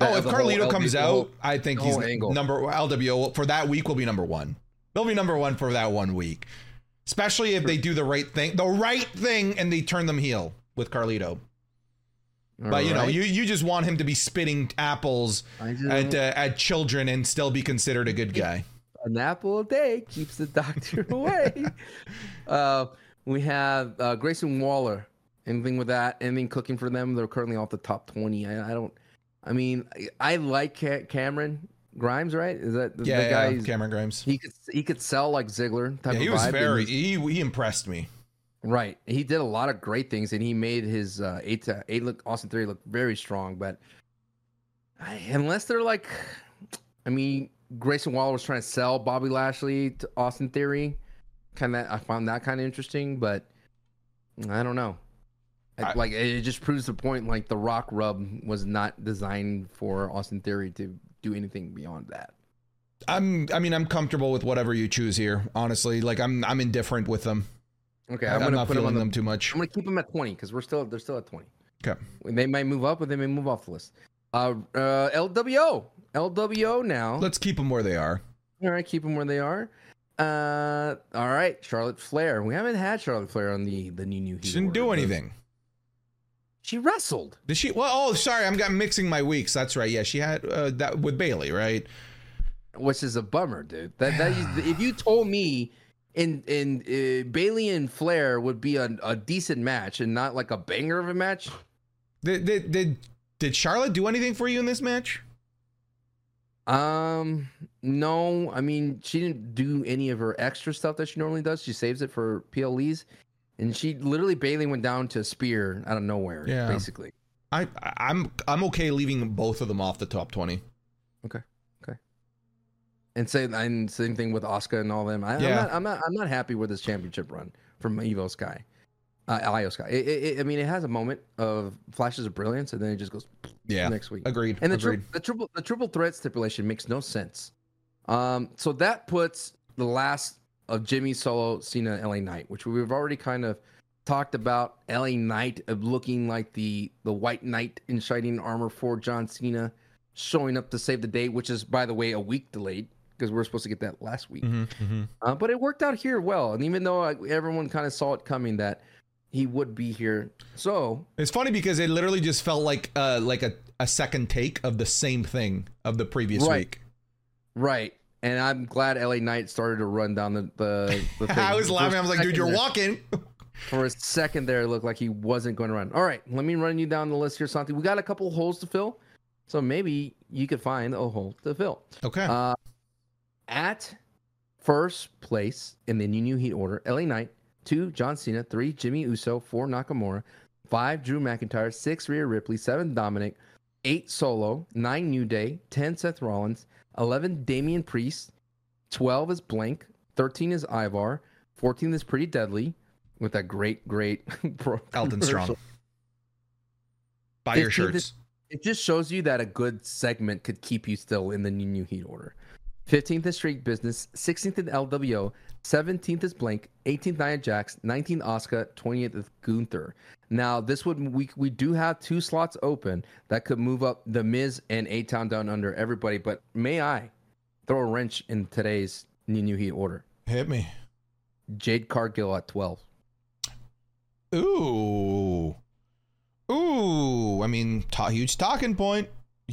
oh, if Carlito comes out, whole, I think he's angle. number LWO for that week will be number one. They'll be number one for that one week, especially if they do the right thing, the right thing, and they turn them heel with Carlito. All but you right. know, you you just want him to be spitting apples at uh, at children and still be considered a good guy an apple a day keeps the doctor [laughs] away. uh, we have uh, Grayson Waller. Anything with that? Anything cooking for them? They're currently off the top twenty. I, I don't. I mean, I, I like Cameron. Grimes, right? Is that the, Yeah, the guy? yeah, Cameron Grimes. he could he could sell like Ziggler type Yeah, he of was vibe very. He he impressed me. right. He did a lot of great things, and he made his uh, eight to eight look Austin Theory look very strong. But I, unless they're like, I mean, Grayson Waller was trying to sell Bobby Lashley to Austin Theory. Kind of, I found that kind of interesting, but I don't know. I- like it just proves the point. Like the Rock rub was not designed for Austin Theory to do anything beyond that. I'm. I mean, I'm comfortable with whatever you choose here. Honestly, like I'm. I'm indifferent with them. Okay, I'm, I'm, gonna not put feeling on the them too much. I'm gonna keep them at 20 because we're still they're still at 20. Okay. They might move up, or they may move off the list. Uh, uh, LWO, LWO now. Let's keep them where they are. all right, keep them where they are. Uh, all right, Charlotte Flair. We haven't had Charlotte Flair on the the new new. She didn't do anything. She wrestled. Did she? Well, oh, sorry, I'm got mixing my weeks. That's right. Yeah, she had uh, that with Bayley, right? which is a bummer, dude. That that if you told me in in uh, Bayley and Flair would be a, a decent match and not like a banger of a match, Did, did did did Charlotte do anything for you in this match? Um, no. I mean, she didn't do any of her extra stuff that she normally does. She saves it for PLEs, and she literally Bayley went down to spear out of nowhere. Yeah. basically. I I'm I'm okay leaving both of them off the top twenty. Okay. Okay. And say and same thing with Asuka and all them. I, Yeah. I'm not I'm not I'm not happy with this championship run from Iyo Sky, uh, Iyo Sky. It, it, I mean, it has a moment of flashes of brilliance, and then it just goes Yeah, next week. agreed. And the, agreed. tri- the triple the triple threat stipulation makes no sense. Um, so that puts the last of Jimmy Solo, Cena, LA Knight, which we've already kind of talked about. LA Knight of looking like the the white knight in shining armor for John Cena, showing up to save the day, which is by the way a week delayed because we are supposed to get that last week. Mhm, mhm. Uh, but it worked out here well, and even though uh, everyone kind of saw it coming that he would be here, so It's funny because it literally just felt like uh like a, a second take of the same thing of the previous Right. week. Right. And I'm glad LA Knight started to run down the the, the [laughs] thing. I was For laughing. I was like, dude, you're there- walking. [laughs] For a second there, it looked like he wasn't going to run. All right, let me run you down the list here, Santi. We got a couple holes to fill, so maybe you could find a hole to fill. Okay. Uh, at first place in the new new heat order, LA Knight, two John Cena, three Jimmy Uso, four Nakamura, five Drew McIntyre, six Rhea Ripley, seven Dominic, eight Solo, nine New Day, ten Seth Rollins, eleven Damian Priest, twelve is Blank, thirteen is Ivar, fourteen is Pretty Deadly, with that great great [laughs] Elton Strong. Buy your 15th shirts. is- It just shows you that a good segment could keep you still in the new new heat order. 15th is Street Business, 16th is LWO, 17th is Blank, 18th Nia Jax, 19th Asuka, 20th is Gunther. Now this would we we do have two slots open that could move up the Miz and A Town down under everybody, but may I throw a wrench in today's new new heat order? Hit me. Jade Cargill at 12. Ooh. Ooh. I mean, ta- huge talking point.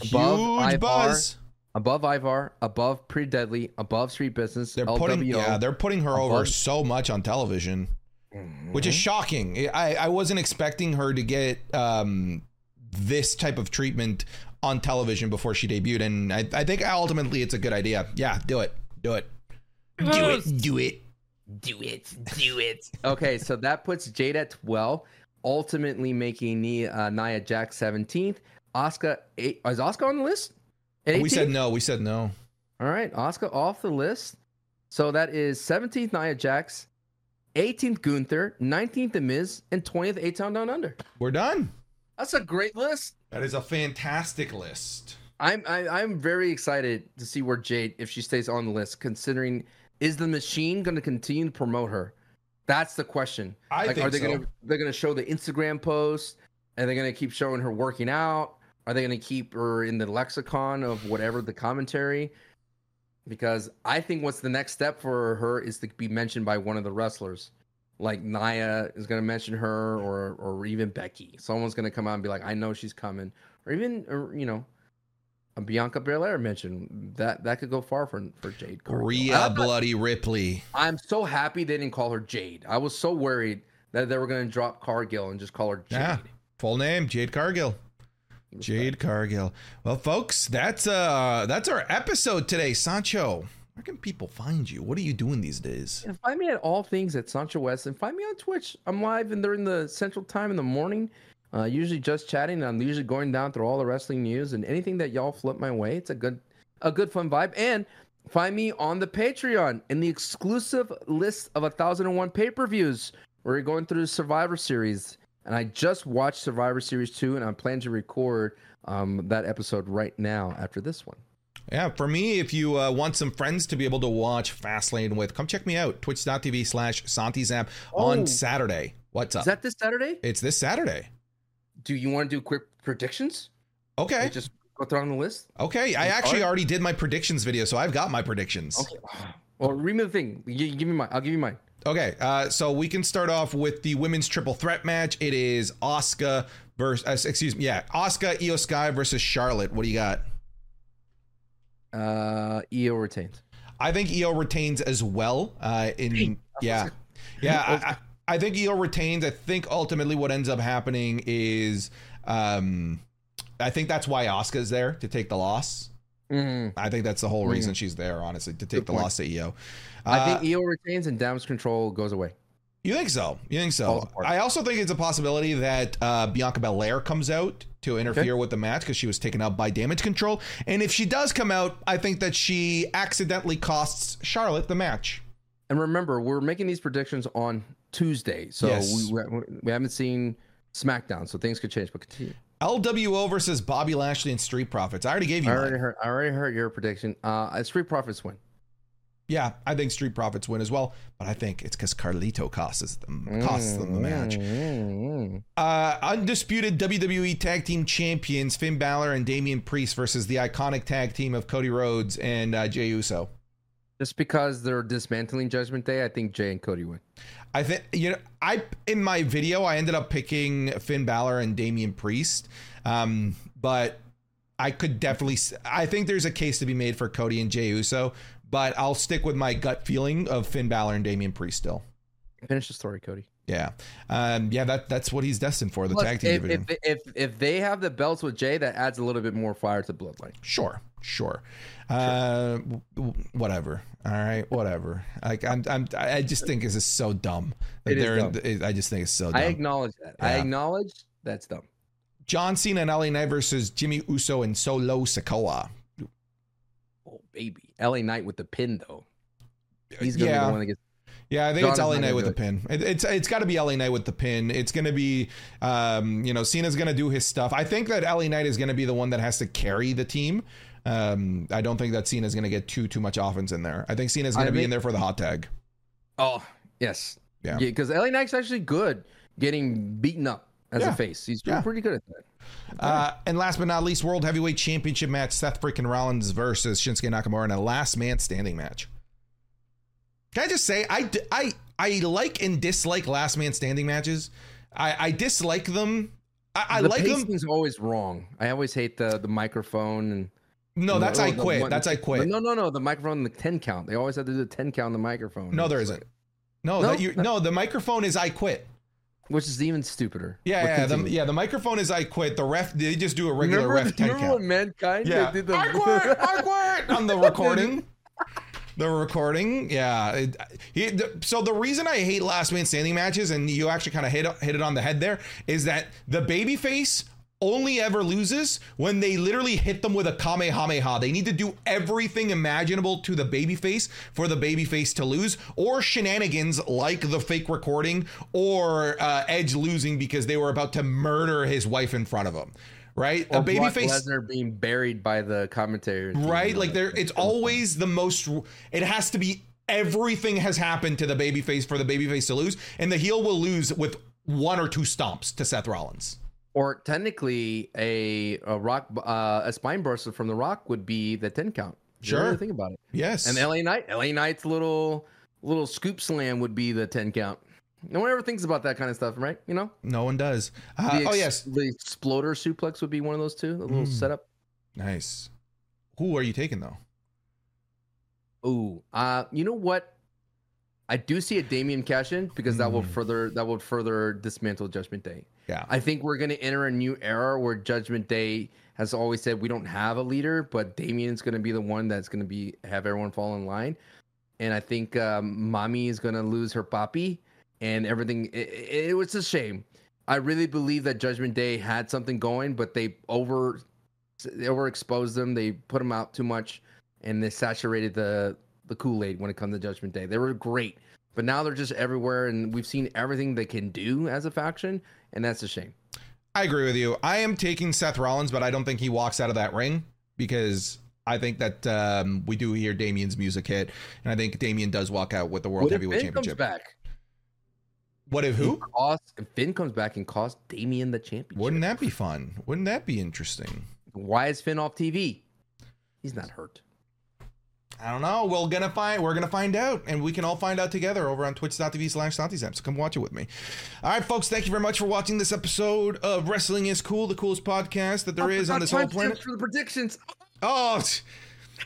Above huge buzz. Above Ivar, above Pretty Deadly, above Street Business, They're LWO. putting yeah, they're putting her over so much on television, which is shocking. I I wasn't expecting her to get um this type of treatment on television before she debuted, and I, I think ultimately it's a good idea. Yeah, do it, do it, do it, do it. Do it. Do it. okay, so that puts Jade at 12, ultimately making Nia, uh, Nia Jax 17th. Asuka, is Asuka on the list? At We said no. We said no. All right, Asuka off the list. So that is 17th Nia Jax, 18th Gunther, 19th The Miz, and 20th A Town Down Under. We're done. That's a great list. That is a fantastic list. I'm I, I'm very excited to see where Jade, if she stays on the list, considering is the machine going to continue to promote her? That's the question. I like, think are they so. gonna they're gonna show the Instagram posts? Are they're gonna keep showing her working out? Are they gonna keep her in the lexicon of whatever the commentary? Because I think what's the next step for her is to be mentioned by one of the wrestlers. Like Nia is gonna mention her, or or even Becky. Someone's gonna come out and be like, "I know she's coming," or even or, you know, a Bianca Belair mention that that could go far for for Jade. Cargill. Rhea Bloody Ripley. I'm so happy they didn't call her Jade. I was so worried that they were going to drop Cargill and just call her Jade. Yeah. Full name Jade Cargill. Jade Cargill. Well, folks, that's uh that's our episode today. Sancho, where can people find you? What are you doing these days? Find me at all things at Sancho West and find me on Twitch. I'm live and during the central time in the morning. Uh, usually just chatting. I'm usually going down through all the wrestling news and anything that y'all flip my way. It's a good, a good fun vibe. And find me on the Patreon in the exclusive list of a thousand and one pay per views. Where we're going through the Survivor Series, and I just watched Survivor Series two, and I'm planning to record um, that episode right now after this one. Yeah, for me, if you uh, want some friends to be able to watch Fastlane with, come check me out. Twitch.tv slash Santizap Oh. on Saturday. What's up? Is that this Saturday? it's this Saturday. Do you want to do quick predictions? Okay. Like, Just go through on the list. Okay. I actually already did my predictions video, so I've got my predictions. Okay. [sighs] Well, read me the thing. You, give me mine. I'll give you mine. Okay, uh, so we can start off with the women's triple threat match. It is Asuka versus, uh, excuse me, yeah, Asuka Iyo Sky versus Charlotte. What do you got? Uh, Iyo retains. I think Iyo retains as well. Uh, in yeah, yeah, I, I, I think Iyo retains. I think ultimately what ends up happening is, um, I think that's why Asuka's there to take the loss. Mm. I think that's the whole reason she's there, honestly, to take Good the point. loss to. I Uh, think Iyo retains and damage control goes away. You think so? You think so? I also think it's a possibility that uh, Bianca Belair comes out to interfere with the match because she was taken out by damage control. And if she does come out, I think that she accidentally costs Charlotte the match. And remember, we're making these predictions on Tuesday, so Yes. we, we haven't seen SmackDown, so things could change. But continue. LWO versus Bobby Lashley and Street Profits. I already gave you I mine. already heard. I already heard your prediction. Uh, Street Profits win. Yeah, I think Street Profits win as well, but I think it's because Carlito costs them costs them the match. Mm. Uh, undisputed WWE Tag Team Champions Finn Balor and Damian Priest versus the iconic tag team of Cody Rhodes and uh, Jey Uso. Just because they're dismantling Judgment Day, I think Jey and Cody win. I think you know I in my video I ended up picking Finn Balor and Damian Priest, um, but I could definitely I think there's a case to be made for Cody and Jey Uso, but I'll stick with my gut feeling of Finn Balor and Damian Priest still. Finish the story, Cody. Yeah, um, yeah, that that's what he's destined for the Plus, tag team if, division. if, if if they have the belts with Jey, that adds a little bit more fire to Bloodline. Sure, sure. Uh, w- w- whatever. All right, whatever. Like I'm, I'm, I just think this is so dumb. Like It is they're. I just think it's so dumb. I acknowledge that. I acknowledge that's dumb. John Cena and LA Knight versus Jimmy Uso and Solo Sikoa. Oh baby, LA Knight with the pin though. He's gonna be yeah, the one that gets. yeah. I think John it's LA Knight with the pin. It, it's it's got to be LA Knight with the pin. It's gonna be, um, you know, Cena's gonna do his stuff. I think that LA Knight is gonna be the one that has to carry the team. Um, I don't think that Cena's gonna get too too much offense in there. I think Cena's gonna I be in there for the hot tag. Oh yes, Yeah. Because LA Knight's actually good getting beaten up as Yeah. a face. He's Yeah. pretty good at that. Uh, and last but not least, World Heavyweight Championship match: Seth freaking Rollins versus Shinsuke Nakamura in a last man standing match. Can I just say I I I like and dislike last man standing matches. I, I dislike them. I, I the like them. pacing's always wrong. I always hate the the microphone and. No, that's Oh, I quit. one- That's I quit. No, no, no. The microphone and the ten count. They always have to do the ten count on the microphone. No, there isn't. No, No? that you no. The microphone is I quit. which is even stupider. Yeah, yeah, the, yeah. The microphone is I quit. The ref they just do a regular remember, ref ten remember count. when mankind Yeah, they did the I [laughs] quit. I quit on the [laughs] recording. The recording, yeah. It, he, the, so the reason I hate last man standing matches, and you actually kind of hit hit it on the head there, is that the babyface only ever loses when they literally hit them with a kamehameha. They need to do everything imaginable to the babyface for the babyface to lose, or shenanigans like the fake recording, or uh, Edge losing because they were about to murder his wife in front of him. Right, Or a babyface Lesnar being buried by the commentators. right like there it's always the most it has to be everything has happened to the babyface for the babyface to lose and the heel will lose with one or two stomps to Seth Rollins Or technically, a, a rock, uh, a spine burster from the Rock would be the ten count. Sure. really think about it. yes And LA Knight, LA Knight's little little scoop slam would be the ten count. No one ever thinks about that kind of stuff, right? You know. no one does uh, The oh yes the exploder suplex would be one of those two. a little Mm. setup. nice who are you taking though Ooh, uh, you know what? I do see a Damian cash in because that will Mm. further that will further dismantle Judgment Day. Yeah. I think we're going to enter a new era where Judgment Day has always said we don't have a leader, but Damian's going to be the one that's going to be have everyone fall in line. And I think um, Mommy is going to lose her papi, and everything. It, it, it was a shame. I really believe that Judgment Day had something going, but they over they overexposed them. They put them out too much, and they saturated the the Kool Aid when it comes to Judgment Day. They were great, but now they're just everywhere, and we've seen everything they can do as a faction, and that's a shame. I agree with you. I am taking Seth Rollins, but I don't think he walks out of that ring because I think that um, we do hear Damian's music hit, and I think Damian does walk out with the World What Heavyweight Finn comes Championship. back? What if who? And Cost, if Finn comes back and costs Damian the championship. Wouldn't that be fun? Wouldn't that be interesting? Why is Finn off TV? He's not hurt. I don't know. We're gonna find. We're gonna find out, and we can all find out together over on Twitch.tv slash Santi's So come watch it with me. All right, folks. Thank you very much for watching this episode of Wrestling Is Cool, the coolest podcast that there is on this whole planet. For the predictions. Oh,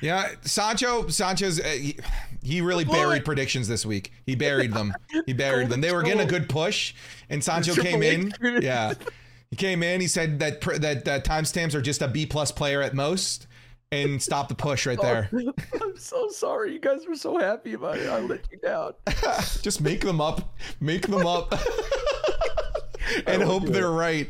yeah, Sancho. Sancho's uh, he, he really buried predictions this week. He buried them. He buried them. They were getting a good push, and Sancho came in. Yeah, he came in. He said that pr- that uh, timestamps are just a B plus player at most, and stop the push right there. [laughs] I'm so sorry. You guys were so happy about it. I let you down. [laughs] just make them up. Make them up. [laughs] and hope they're right.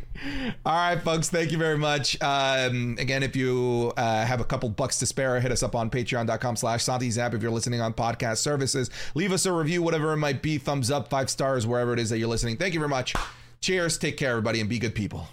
All right, folks. Thank you very much. Um, again, if you uh, have a couple bucks to spare, hit us up on patreon.com slash Santi's. If you're listening on podcast services, leave us a review, whatever it might be. Thumbs up, five stars, wherever it is that you're listening. Thank you very much. Cheers. Take care, everybody, and be good people.